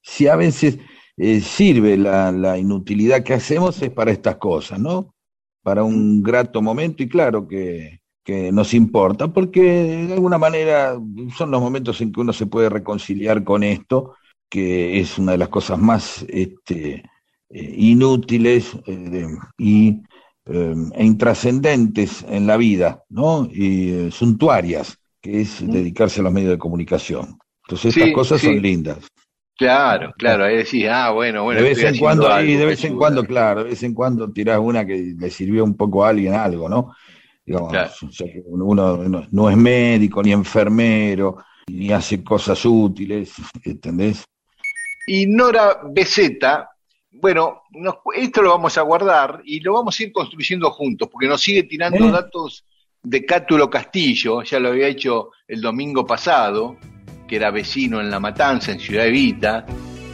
si a veces eh, sirve la, la inutilidad que hacemos es para estas cosas, ¿no? Para un grato momento y claro que, que nos importa, porque de alguna manera son los momentos en que uno se puede reconciliar con esto, que es una de las cosas más este, inútiles eh, y eh, e intrascendentes en la vida, ¿no? Y eh, suntuarias, que es dedicarse a los medios de comunicación. Entonces
Sí,
estas cosas
sí.
son lindas.
Claro, claro, ahí decís, ah, bueno, bueno.
de vez en cuando, de vez en cuando, claro, de vez en cuando tirás una que le sirvió un poco a alguien algo, ¿no? Digamos,
Claro.
o sea, que uno no, no es médico, ni enfermero, ni hace cosas útiles, ¿entendés?
Y Nora Beceta, bueno, nos- esto lo vamos a guardar y lo vamos a ir construyendo juntos, porque nos sigue tirando
¿Eh?
datos de Cátulo Castillo, ya lo había hecho el domingo pasado, que era vecino en La Matanza, en Ciudad Evita,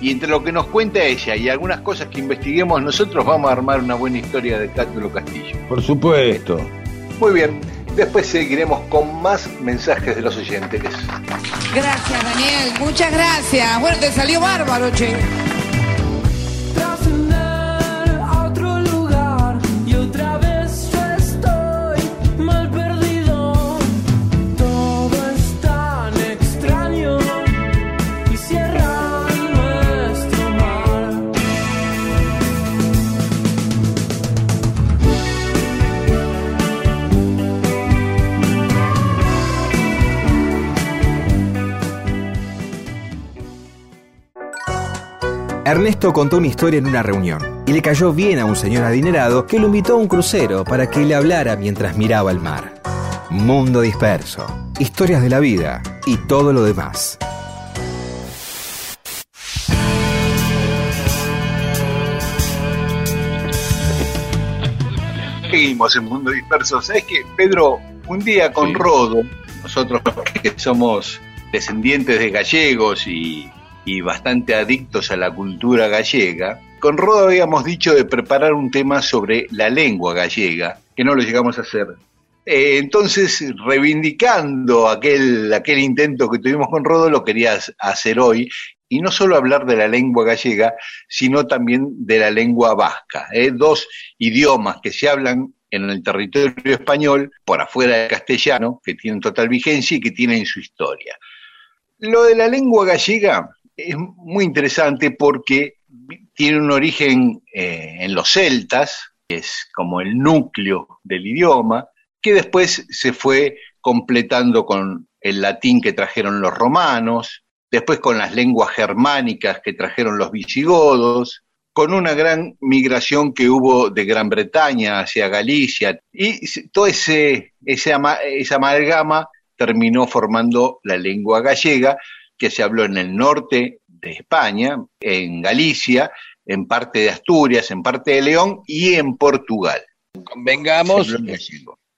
y entre lo que nos cuenta ella y algunas cosas que investiguemos nosotros, vamos a armar una buena historia de Cátulo Castillo.
Por supuesto.
Muy bien, después seguiremos con más mensajes de los oyentes.
Gracias, Daniel. Muchas gracias. Bueno, te salió bárbaro, che.
Ernesto contó una historia en una reunión y le cayó bien a un señor adinerado que lo invitó a un crucero para que le hablara mientras miraba el mar. Mundo disperso, historias de la vida y todo lo demás.
Seguimos en Mundo Disperso. ¿Sabes qué, Pedro? Un día con
Sí.
Rodo, nosotros que somos descendientes de gallegos y, y bastante adictos a la cultura gallega, con Rodo habíamos dicho de preparar un tema sobre la lengua gallega, que no lo llegamos a hacer. Eh, entonces, reivindicando aquel, aquel intento que tuvimos con Rodo, lo quería hacer hoy, y no solo hablar de la lengua gallega, sino también de la lengua vasca, ¿eh? dos idiomas que se hablan en el territorio español, por afuera del castellano, que tienen total vigencia y que tienen su historia. Lo de la lengua gallega es muy interesante porque tiene un origen eh, en los celtas, que es como el núcleo del idioma, que después se fue completando con el latín que trajeron los romanos, después con las lenguas germánicas que trajeron los visigodos, con una gran migración que hubo de Gran Bretaña hacia Galicia, y toda ese, esa amalgama terminó formando la lengua gallega, que se habló en el norte de España, en Galicia, en parte de Asturias, en parte de León y en Portugal.
Convengamos,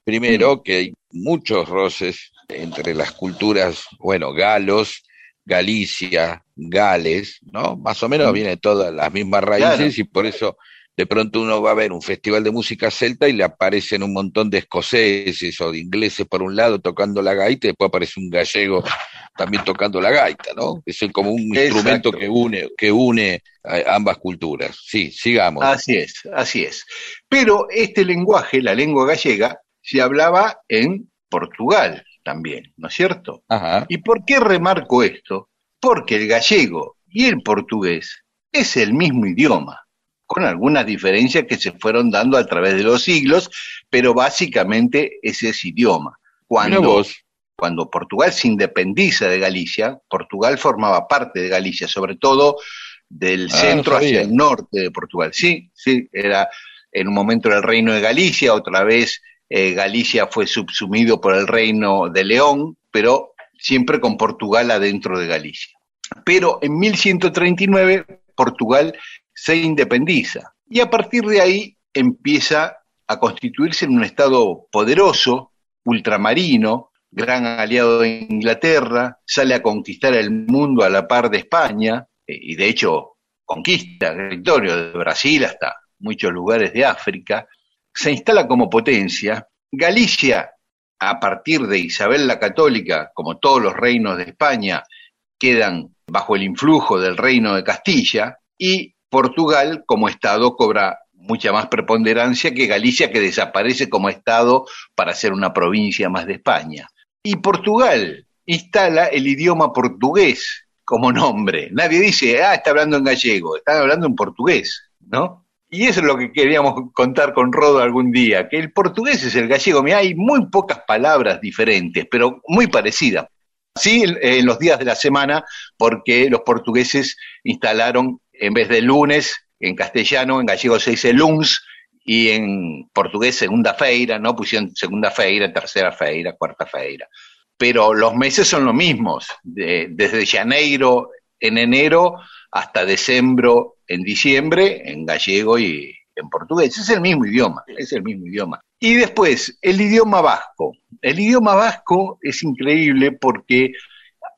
primero, que hay muchos roces entre las culturas, bueno, galos, Galicia, Gales, ¿no? Más o menos vienen todas las mismas raíces y por eso de pronto uno va a ver un festival de música celta y le aparecen un montón de escoceses o de ingleses por un lado tocando la gaita y después aparece un gallego también tocando la gaita, ¿no? Es como un instrumento que une, que une a ambas culturas. Sí, sigamos.
Así es, así es. Pero este lenguaje, la lengua gallega, se hablaba en Portugal, también, ¿no es cierto? ¿Y por qué remarco esto? Porque el gallego y el portugués es el mismo idioma, con algunas diferencias que se fueron dando a través de los siglos, pero básicamente es ese idioma. Cuando, cuando Portugal se independiza de Galicia, Portugal formaba parte de Galicia, sobre todo del ah, centro hacia el norte de Portugal. Sí, sí, era en un momento el reino de Galicia, otra vez eh, Galicia fue subsumido por el reino de León, pero siempre con Portugal adentro de Galicia. Pero en 1139 Portugal se independiza y a partir de ahí empieza a constituirse en un estado poderoso, ultramarino, gran aliado de Inglaterra, sale a conquistar el mundo a la par de España eh, y de hecho conquista territorio de Brasil hasta muchos lugares de África, se instala como potencia. Galicia, a partir de Isabel la Católica, como todos los reinos de España, quedan bajo el influjo del reino de Castilla y Portugal como Estado cobra mucha más preponderancia que Galicia, que desaparece como Estado para ser una provincia más de España. Y Portugal instala el idioma portugués como nombre. Nadie dice, ah, está hablando en gallego, están hablando en portugués, ¿no? Y eso es lo que queríamos contar con Rodo algún día, que el portugués es el gallego. Mira, hay muy pocas palabras diferentes, pero muy parecidas. Sí, en los días de la semana, porque los portugueses instalaron, en vez de lunes, en castellano, en gallego se dice luns, y en portugués segunda feira, ¿no? Pusieron segunda feira, tercera feira, cuarta feira. Pero los meses son los mismos, desde Janeiro en enero hasta diciembre en diciembre, en gallego y en portugués. Es el mismo idioma, es el mismo idioma. Y después, el idioma vasco. El idioma vasco es increíble porque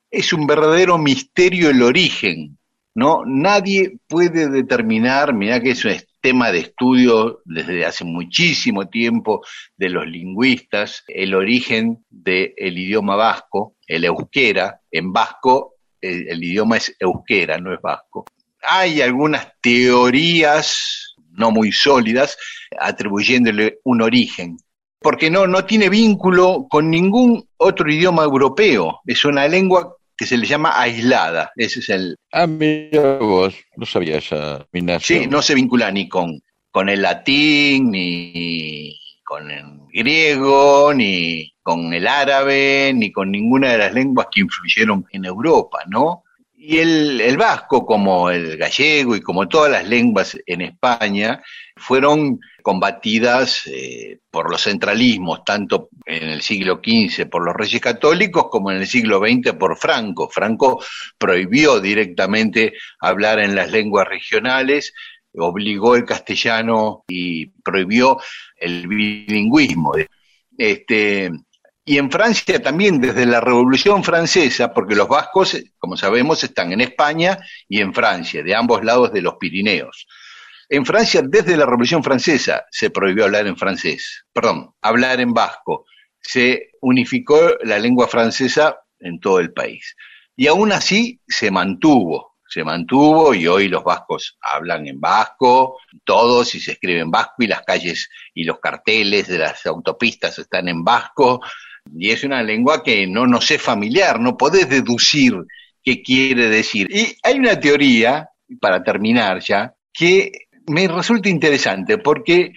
es un verdadero misterio el origen, ¿no? Nadie puede determinar, mira que es un tema de estudio desde hace muchísimo tiempo de los lingüistas, el origen del idioma vasco, el euskera, en vasco el, idioma es euskera, no es vasco. Hay algunas teorías no muy sólidas atribuyéndole un origen, porque no, no tiene vínculo con ningún otro idioma europeo, es una lengua que se le llama aislada, ese es el...
Ah, mira vos, no sabía esa
Sí, no se vincula ni con, con el latín, ni con el griego, ni con el árabe, ni con ninguna de las lenguas que influyeron en Europa, ¿no? Y el, vasco, como el gallego y como todas las lenguas en España, fueron combatidas eh, por los centralismos, tanto en el siglo XV por los reyes católicos como en el siglo XX por Franco. Franco prohibió directamente hablar en las lenguas regionales, obligó el castellano y prohibió el bilingüismo. Este, y en Francia también, desde la Revolución Francesa, porque los vascos, como sabemos, están en España y en Francia, de ambos lados de los Pirineos. En Francia, desde la Revolución Francesa, se prohibió hablar en francés, perdón, hablar en vasco. se unificó la lengua francesa en todo el país. Y aún así se mantuvo, se mantuvo y hoy los vascos hablan en vasco, todos y se escribe en vasco y las calles y los carteles de las autopistas están en vasco y es una lengua que no nos es familiar, no podés deducir qué quiere decir. Y hay una teoría, para terminar ya, que me resulta interesante porque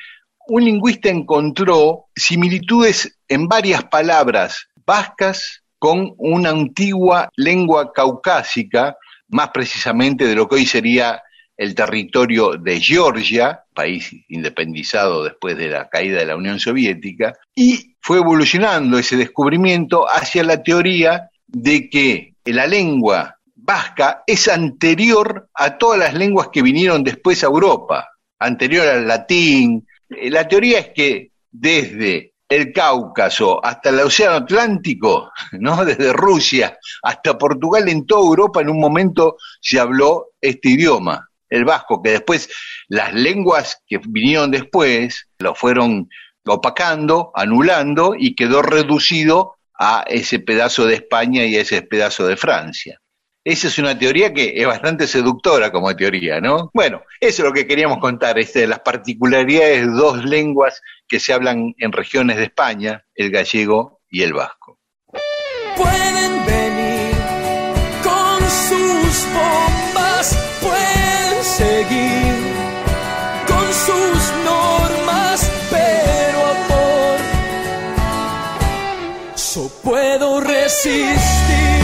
un lingüista encontró similitudes en varias palabras vascas con una antigua lengua caucásica, más precisamente de lo que hoy sería el territorio de Georgia, país independizado después de la caída de la Unión Soviética, y fue evolucionando ese descubrimiento hacia la teoría de que la lengua vasca es anterior a todas las lenguas que vinieron después a Europa, anterior al latín. Eh, la teoría es que desde el Cáucaso hasta el Océano Atlántico, ¿no? Desde Rusia hasta Portugal, en toda Europa en un momento se habló este idioma, el vasco, que después las lenguas que vinieron después lo fueron opacando, anulando y quedó reducido a ese pedazo de España y a ese pedazo de Francia. Esa es una teoría que es bastante seductora como teoría, ¿no? Bueno, eso es lo que queríamos contar, este, las particularidades de dos lenguas que se hablan en regiones de España, el gallego y el vasco.
Pueden venir con sus bombas, pueden seguir con sus normas, pero amor, yo puedo resistir.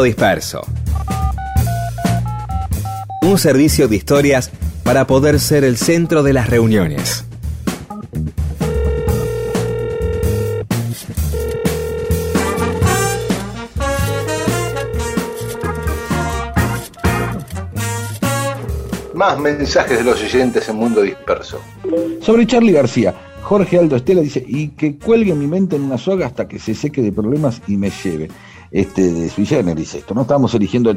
Mundo Disperso. Un servicio de historias para poder ser el centro de las reuniones.
Más mensajes de los oyentes en Mundo Disperso.
Sobre Charlie García, Jorge Aldo Estela dice, y que cuelgue mi mente en una soga hasta que se seque de problemas y me lleve. Este, de Sui Generis esto, ¿no? Estábamos eligiendo...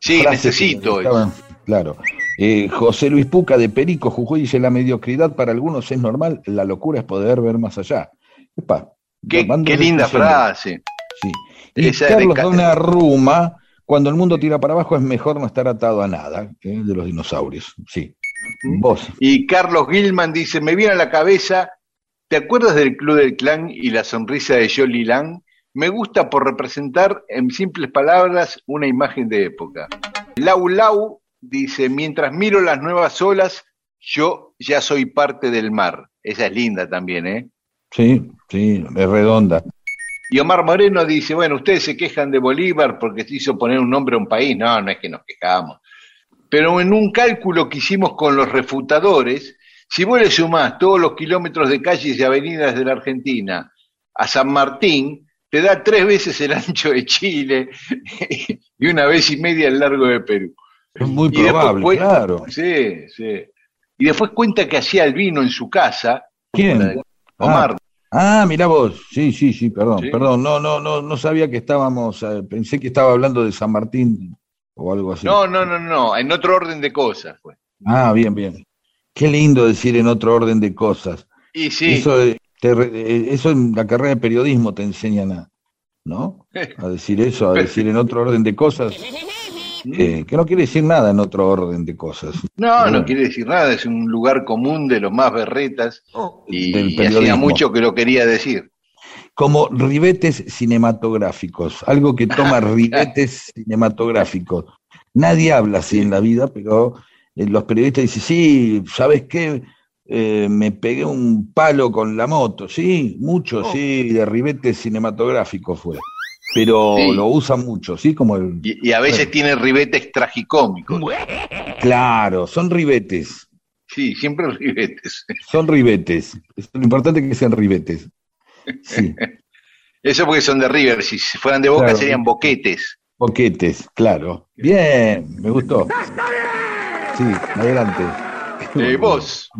Sí, necesito.
estaban- claro. Eh, José Luis Puca de Perico, Jujuy dice, la mediocridad para algunos es normal, la locura es poder ver más allá. Epa,
Qué, qué linda frase.
Sí. Y
Esa de
Carlos
Ca-
Donnarumma, cuando el mundo tira para abajo es mejor no estar atado a nada, ¿eh? de los dinosaurios. Sí.
¿Mm?
Vos.
Y Carlos Gilman dice, me viene a la cabeza, ¿te acuerdas del Club del Clan y la sonrisa de Jolie Lang? Me gusta por representar en simples palabras una imagen de época. Lau Lau dice, mientras miro las nuevas olas, yo ya soy parte del mar. Esa es linda también, ¿eh?
Sí, sí, es redonda.
Y Omar Moreno dice, bueno, ustedes se quejan de Bolívar porque se hizo poner un nombre a un país. No, no es que nos quejamos. pero en un cálculo que hicimos con los refutadores, si vos le sumás todos los kilómetros de calles y avenidas de la Argentina a San Martín, te da tres veces el ancho de Chile y una vez y media el largo de Perú.
Es muy
Y
probable, claro.
Sí, sí. Y después cuenta que hacía el vino en su casa.
¿Quién?
Omar.
Ah, mirá vos. Sí, sí, sí, perdón,
Sí.
perdón. No, no, no, no sabía que estábamos, eh, pensé que estaba hablando de San Martín o algo así.
No, no, no, no, en otro orden de cosas. Pues.
Ah, bien, bien. Qué lindo decir en otro orden de cosas.
Y sí,
Eso, eh, te re- eh, eso en la carrera de periodismo te enseñan a, ¿no? A decir eso, a decir en otro orden de cosas, eh, que no quiere decir nada en otro orden de cosas.
no, no quiere decir nada, es un lugar común de los más berretas y,
Del
y hacía mucho que lo quería decir.
Como ribetes cinematográficos, algo que toma ribetes cinematográficos. Nadie habla así en la vida, pero eh, los periodistas dicen, sí, ¿sabes qué? Eh, me pegué un palo con la moto, sí, mucho, sí, de ribetes cinematográficos fue. Pero
Sí.
lo usan mucho, ¿sí? Como el...
Y, y a veces tiene ribetes tragicómicos.
Claro, son ribetes,
Sí, siempre ribetes.
son ribetes. Es lo importante que sean ribetes. Sí,
Eso porque son de River, si fueran de Boca
Claro.
serían boquetes.
boquetes, claro. Bien, me gustó. Sí, adelante.
Eh, vos,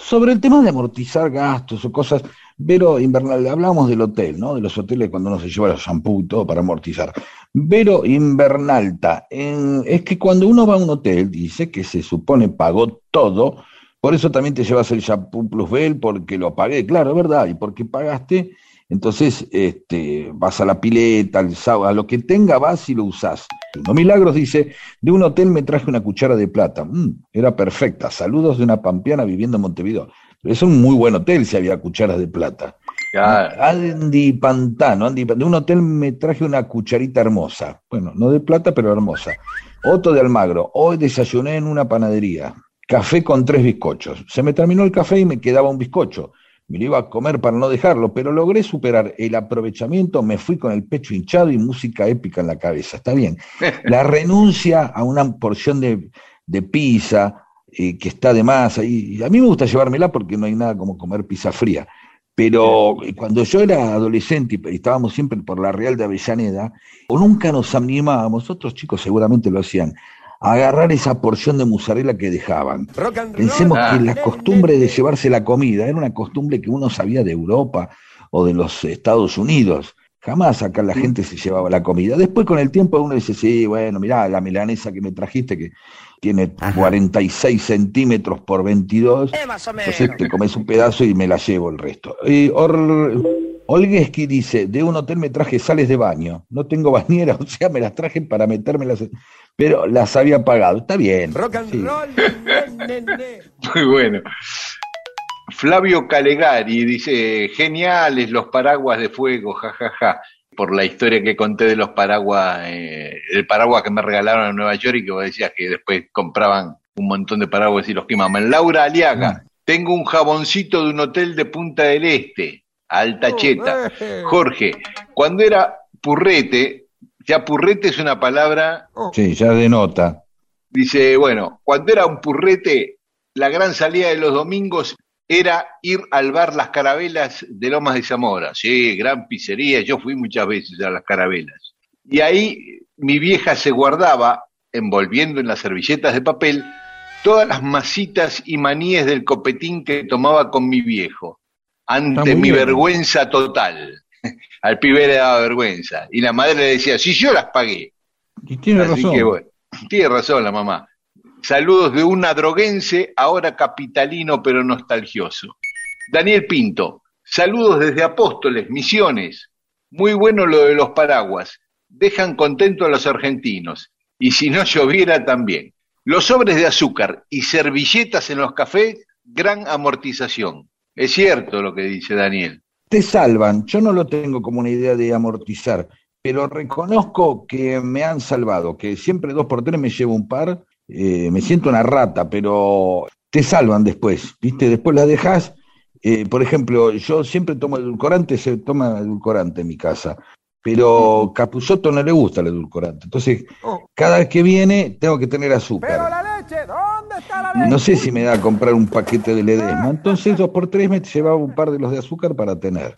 Sobre el tema de amortizar gastos o cosas, Vero Invernal, hablábamos del hotel, ¿no? De los hoteles cuando uno se lleva los shampoo todo para amortizar. Vero Invernalta, es que cuando uno va a un hotel, dice que se supone pagó todo, por eso también te llevas el shampoo Plusbel, porque lo pagué, claro, es verdad, y porque pagaste, entonces este, vas a la pileta, al a lo que tenga vas y lo usás. No Milagros dice, de un hotel me traje una cuchara de plata. Mm, era perfecta. Saludos de una pampeana viviendo en Montevideo. Es un muy buen hotel si había cucharas de plata. Andy Pantano, Andy, de un hotel me traje una cucharita hermosa. Bueno, no de plata, pero hermosa. Otto de Almagro, hoy desayuné en una panadería. Café con tres bizcochos. Se me terminó el café y me quedaba un bizcocho. Me lo iba a comer para no dejarlo, pero logré superar el aprovechamiento, me fui con el pecho hinchado y música épica en la cabeza. Está bien. La renuncia a una porción de, de pizza eh, que está de más. Y, a mí me gusta llevármela porque no hay nada como comer pizza fría. Pero eh, cuando yo era adolescente y estábamos siempre por la Real de Avellaneda, o nunca nos animábamos, otros chicos seguramente lo hacían, agarrar esa porción de mozzarella que dejaban. Pensemos
Ah.
que la costumbre de llevarse la comida era una costumbre que uno sabía de Europa o de los Estados Unidos. Jamás acá la gente se llevaba la comida. Después con el tiempo uno dice, sí, bueno, mirá, la milanesa que me trajiste que tiene 46 centímetros por 22, entonces te comes un pedazo y me la llevo el resto. Y Or- Olgueski dice, de un hotel me traje sales de baño, no tengo bañera, o sea, me las traje para metérmelas, pero las había pagado. Está bien. sí.
muy bueno. Flavio Calegari dice, geniales los paraguas de fuego, jajaja, por la historia que conté de los paraguas, eh, el paraguas que me regalaron en Nueva York y que vos decías que después compraban un montón de paraguas y los quemaban. Laura Aliaga, tengo un jaboncito de un hotel de Punta del Este, alta cheta. Jorge, cuando era purrete, ya purrete es una palabra
Sí, ya denota.
Dice, bueno, cuando era un purrete, la gran salida de los domingos era ir al bar Las Carabelas de Lomas de Zamora. Sí, gran pizzería, yo fui muchas veces a Las Carabelas. Y ahí mi vieja se guardaba, envolviendo en las servilletas de papel, todas las masitas y maníes del copetín que tomaba con mi viejo, ante mi
bien.
vergüenza total. Al pibe le daba vergüenza. Y la madre le decía, si yo las pagué.
Y tiene
Así
razón.
que bueno, tiene razón la mamá. Saludos de una droguense, ahora capitalino pero nostalgioso. Daniel Pinto, saludos desde Apóstoles, Misiones. Muy bueno lo de los paraguas. Dejan contento a los argentinos. Y si no lloviera también. Los sobres de azúcar y servilletas en los cafés, gran amortización. Es cierto lo que dice Daniel.
Te salvan. Yo no lo tengo como una idea de amortizar, pero reconozco que me han salvado, que siempre dos por tres me llevo un par. eh, me siento una rata, pero te salvan después, ¿viste? Después la dejas. eh, por ejemplo, yo siempre tomo edulcorante, se toma edulcorante en mi casa, pero Capusotto no le gusta el edulcorante. Entonces, cada vez que viene, tengo que tener azúcar. No sé si me da a comprar un paquete de Ledesma. Entonces, dos por tres me llevaba un par de los de azúcar para tener.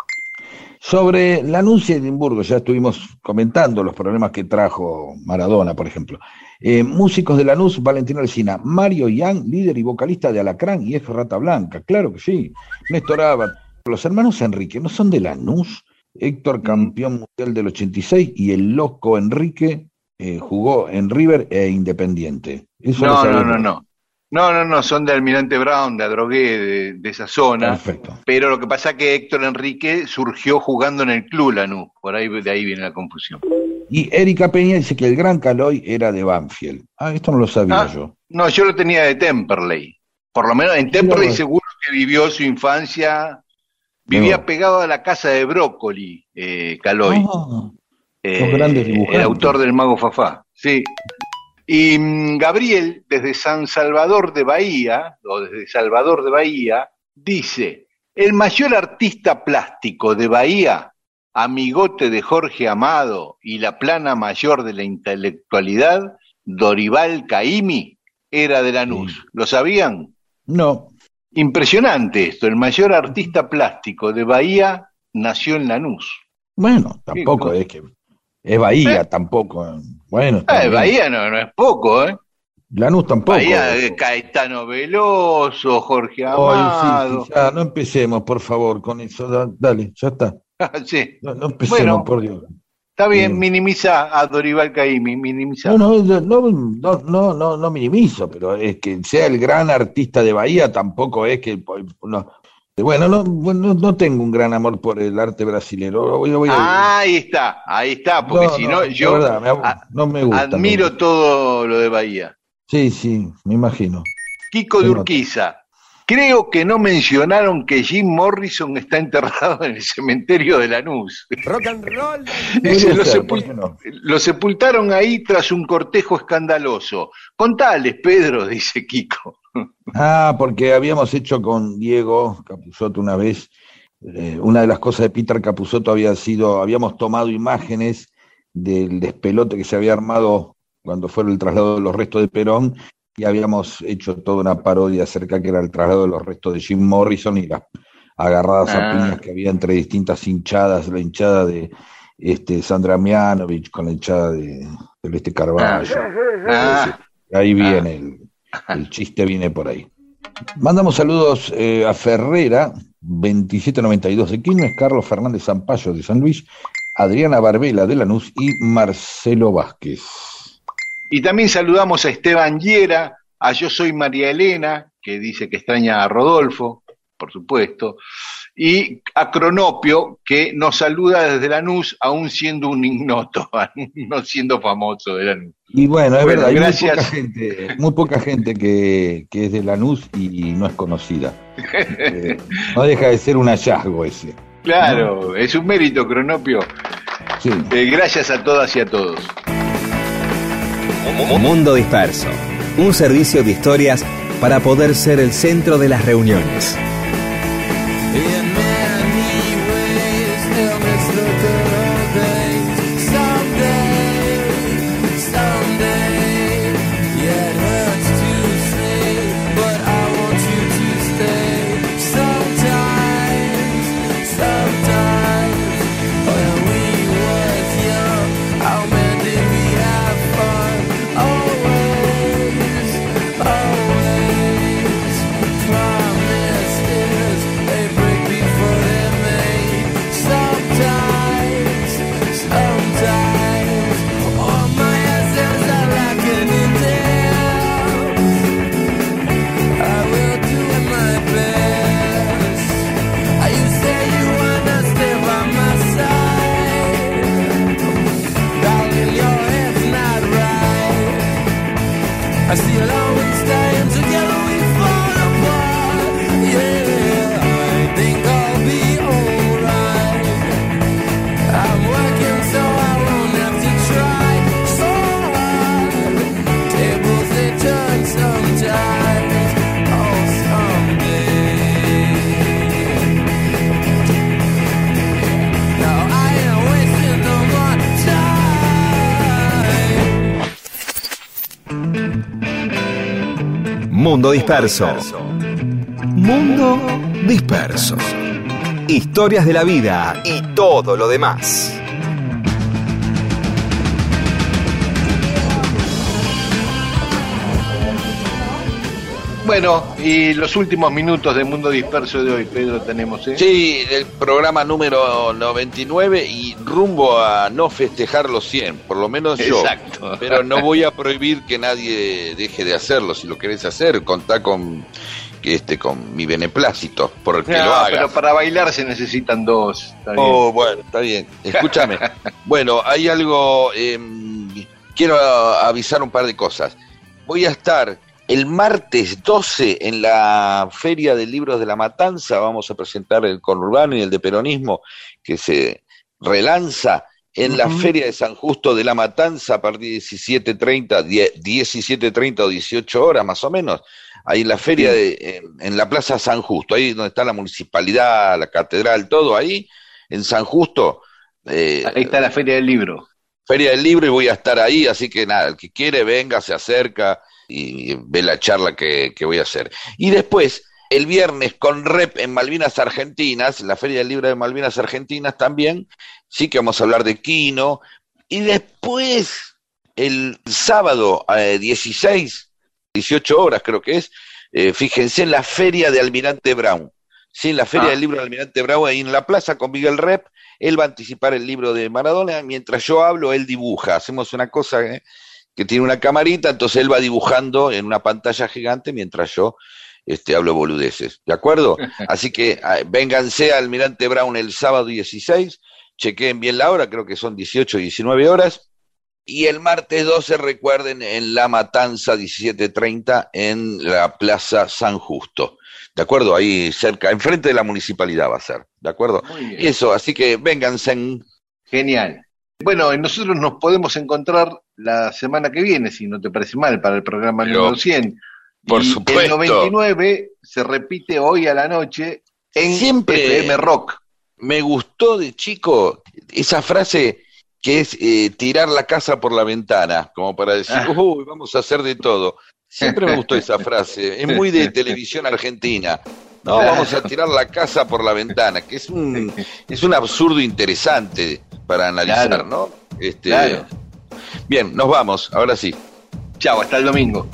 Sobre la anuncia de Edimburgo, ya estuvimos comentando los problemas que trajo Maradona, por ejemplo. Eh, músicos de Lanús, Valentino Alcina, Mario Yang, líder y vocalista de Alacrán y F. Rata Blanca, claro que sí. Néstor Abad, los hermanos Enrique, ¿no son de Lanús? Héctor, campeón mundial del 86, y el loco Enrique eh, jugó en River e Independiente. Eso
No, no, no, no. No, no, no, son de Almirante Brown, de Adrogué, de, de esa zona.
Perfecto.
Pero lo que pasa es que Héctor Enrique surgió jugando en el club Lanús. Por ahí, de ahí viene la confusión.
Y Erika Peña dice que el gran Caloy era de Banfield. Ah, esto no lo sabía
Ah,
yo.
No, yo lo tenía de Temperley. Por lo menos en Temperley seguro que vivió su infancia. Vivía
No.
pegado a la casa de Brócoli, eh, Caloy.
Ah,
Eh,
los grandes dibujantes.
el autor del Mago Fafá, sí. Y mm, Gabriel, desde San Salvador de Bahía, o desde Salvador de Bahía, dice, el mayor artista plástico de Bahía, amigote de Jorge Amado y la plana mayor de la intelectualidad, Dorival Caimi, era de Lanús.
Sí.
¿Lo sabían?
no,
Impresionante esto, el mayor artista plástico de Bahía nació en Lanús.
bueno, tampoco
Sí,
es que. Es Bahía,
¿Eh?
tampoco. Bueno,
Ah,
bien.
Bahía no, no es poco, ¿eh?
Lanús tampoco.
Bahía, eh, Caetano Veloso, Jorge Amado.
sí, sí, ya, no empecemos, por favor, con eso. da- dale, ya está.
Sí,
No, no empecemos,
Bueno.
por Dios.
está bien, minimiza a Dorival Caymmi, minimiza.
No, no, no, no, no, no, no minimizo, pero es que sea el gran artista de Bahía tampoco es que. No. Bueno, no, bueno, no tengo un gran amor por el arte brasilero. Voy- voy a-
ahí está, ahí está, porque
No,
si
no,
no, yo
verdad, me ab-
a-
no me gusta.
admiro
no.
todo lo de Bahía.
Sí, sí, me imagino.
Kiko de. Urquiza. Creo que no mencionaron que Jim Morrison está enterrado en el cementerio de Lanús.
Rock and roll.
Dice,
Podría
lo,
ser,
sepul-
¿por qué no?
lo sepultaron ahí tras un cortejo escandaloso. Contales, Pedro, dice Kiko.
Ah, porque habíamos hecho con Diego Capusotto una vez, eh, una de las cosas de Peter Capusotto había sido, habíamos tomado imágenes del despelote que se había armado cuando fue el traslado de los restos de Perón y habíamos hecho toda una parodia acerca que era el traslado de los restos de Jim Morrison y las agarradas
Ah.
a piñas que había entre distintas hinchadas, la hinchada de este Sandra Mianovich con la hinchada de Celeste Carballo.
Ah,
Ahí viene el, el chiste, viene por ahí. Mandamos saludos eh, a Ferrera, 2792 de Quilmes, Carlos Fernández Zampayo de San Luis, Adriana Barbela de Lanús y Marcelo Vázquez.
y también saludamos a Esteban Llera, a Yo Soy María Elena, que dice que extraña a Rodolfo, por supuesto, y a Cronopio, que nos saluda desde Lanús, aún siendo un ignoto, no siendo famoso de Lanús.
Y bueno, es
Bueno,
verdad, hay muy
gracias.
poca gente, muy poca gente que, que es de Lanús y no es conocida. Eh, no deja de ser un hallazgo ese.
Claro, es un mérito, Cronopio.
Sí.
Eh, gracias a todas y a todos.
Mundo Disperso, un servicio de historias para poder ser el centro de las reuniones.
Mundo Disperso. Mundo Disperso. Historias de la vida y todo lo demás.
Bueno, y los últimos minutos de Mundo Disperso de hoy, Pedro, tenemos, ¿eh?
Sí, el programa número 99 y rumbo a no festejar los 100, por lo menos yo.
Exacto.
Pero no voy a prohibir que nadie deje de hacerlo. Si lo querés hacer, contá con que este con mi beneplácito, porque
No,
lo hagas.
pero para bailar se necesitan dos.
Oh, bueno, está bien. Escúchame. bueno, hay algo. eh, quiero avisar un par de cosas. Voy a estar el martes 12 en la Feria de Libros de la Matanza. Vamos a presentar el conurbano y el de peronismo que se relanza en la Feria de San Justo de la Matanza a partir de 17.30, 10 17.30 o 18 horas más o menos. Ahí en la feria, de, en, en la Plaza San Justo, ahí donde está la municipalidad, la catedral, todo ahí, en San Justo. eh,
Ahí está la Feria del Libro.
Feria del Libro y voy a estar ahí, así que nada, el que quiere venga, se acerca y ve la charla que, que voy a hacer. Y después, el viernes con Rep en Malvinas Argentinas, la Feria del Libro de Malvinas Argentinas también, sí que vamos a hablar de Quino. Y después, el sábado eh, 16, 18 horas creo que es, eh, fíjense en la Feria de Almirante Brown. Sí, en la Feria
Ah.
del Libro de Almirante Brown, ahí en la plaza con Miguel Rep, él va a anticipar el libro de Maradona, mientras yo hablo, él dibuja. Hacemos una cosa eh, que tiene una camarita, entonces él va dibujando en una pantalla gigante mientras yo este, hablo boludeces. ¿De acuerdo? Así que ah, vénganse a Almirante Brown el sábado 16, chequeen bien la hora, creo que son 18, 19 horas. Y el martes 12, recuerden, en La Matanza 17.30 en la Plaza San Justo. ¿De acuerdo? Ahí cerca, enfrente de la municipalidad va a ser. ¿De acuerdo? Eso, así que vénganse en...
Genial. Bueno, nosotros nos podemos encontrar la semana que viene, si no te parece mal, para el programa
Pero,
número 100.
por
Y
supuesto.
El 99 se repite hoy a la noche en
Siempre-
FM Rock.
Me gustó de chico esa frase que es eh, tirar la casa por la ventana, como para decir,
Ah.
uy, vamos a hacer de todo. Siempre me gustó esa frase, es muy de televisión argentina. No, vamos a tirar la casa por la ventana, que es un, es un absurdo interesante para analizar,
Claro.
¿no? Este,
Claro.
Bien, nos vamos, ahora sí.
Chao, hasta el domingo.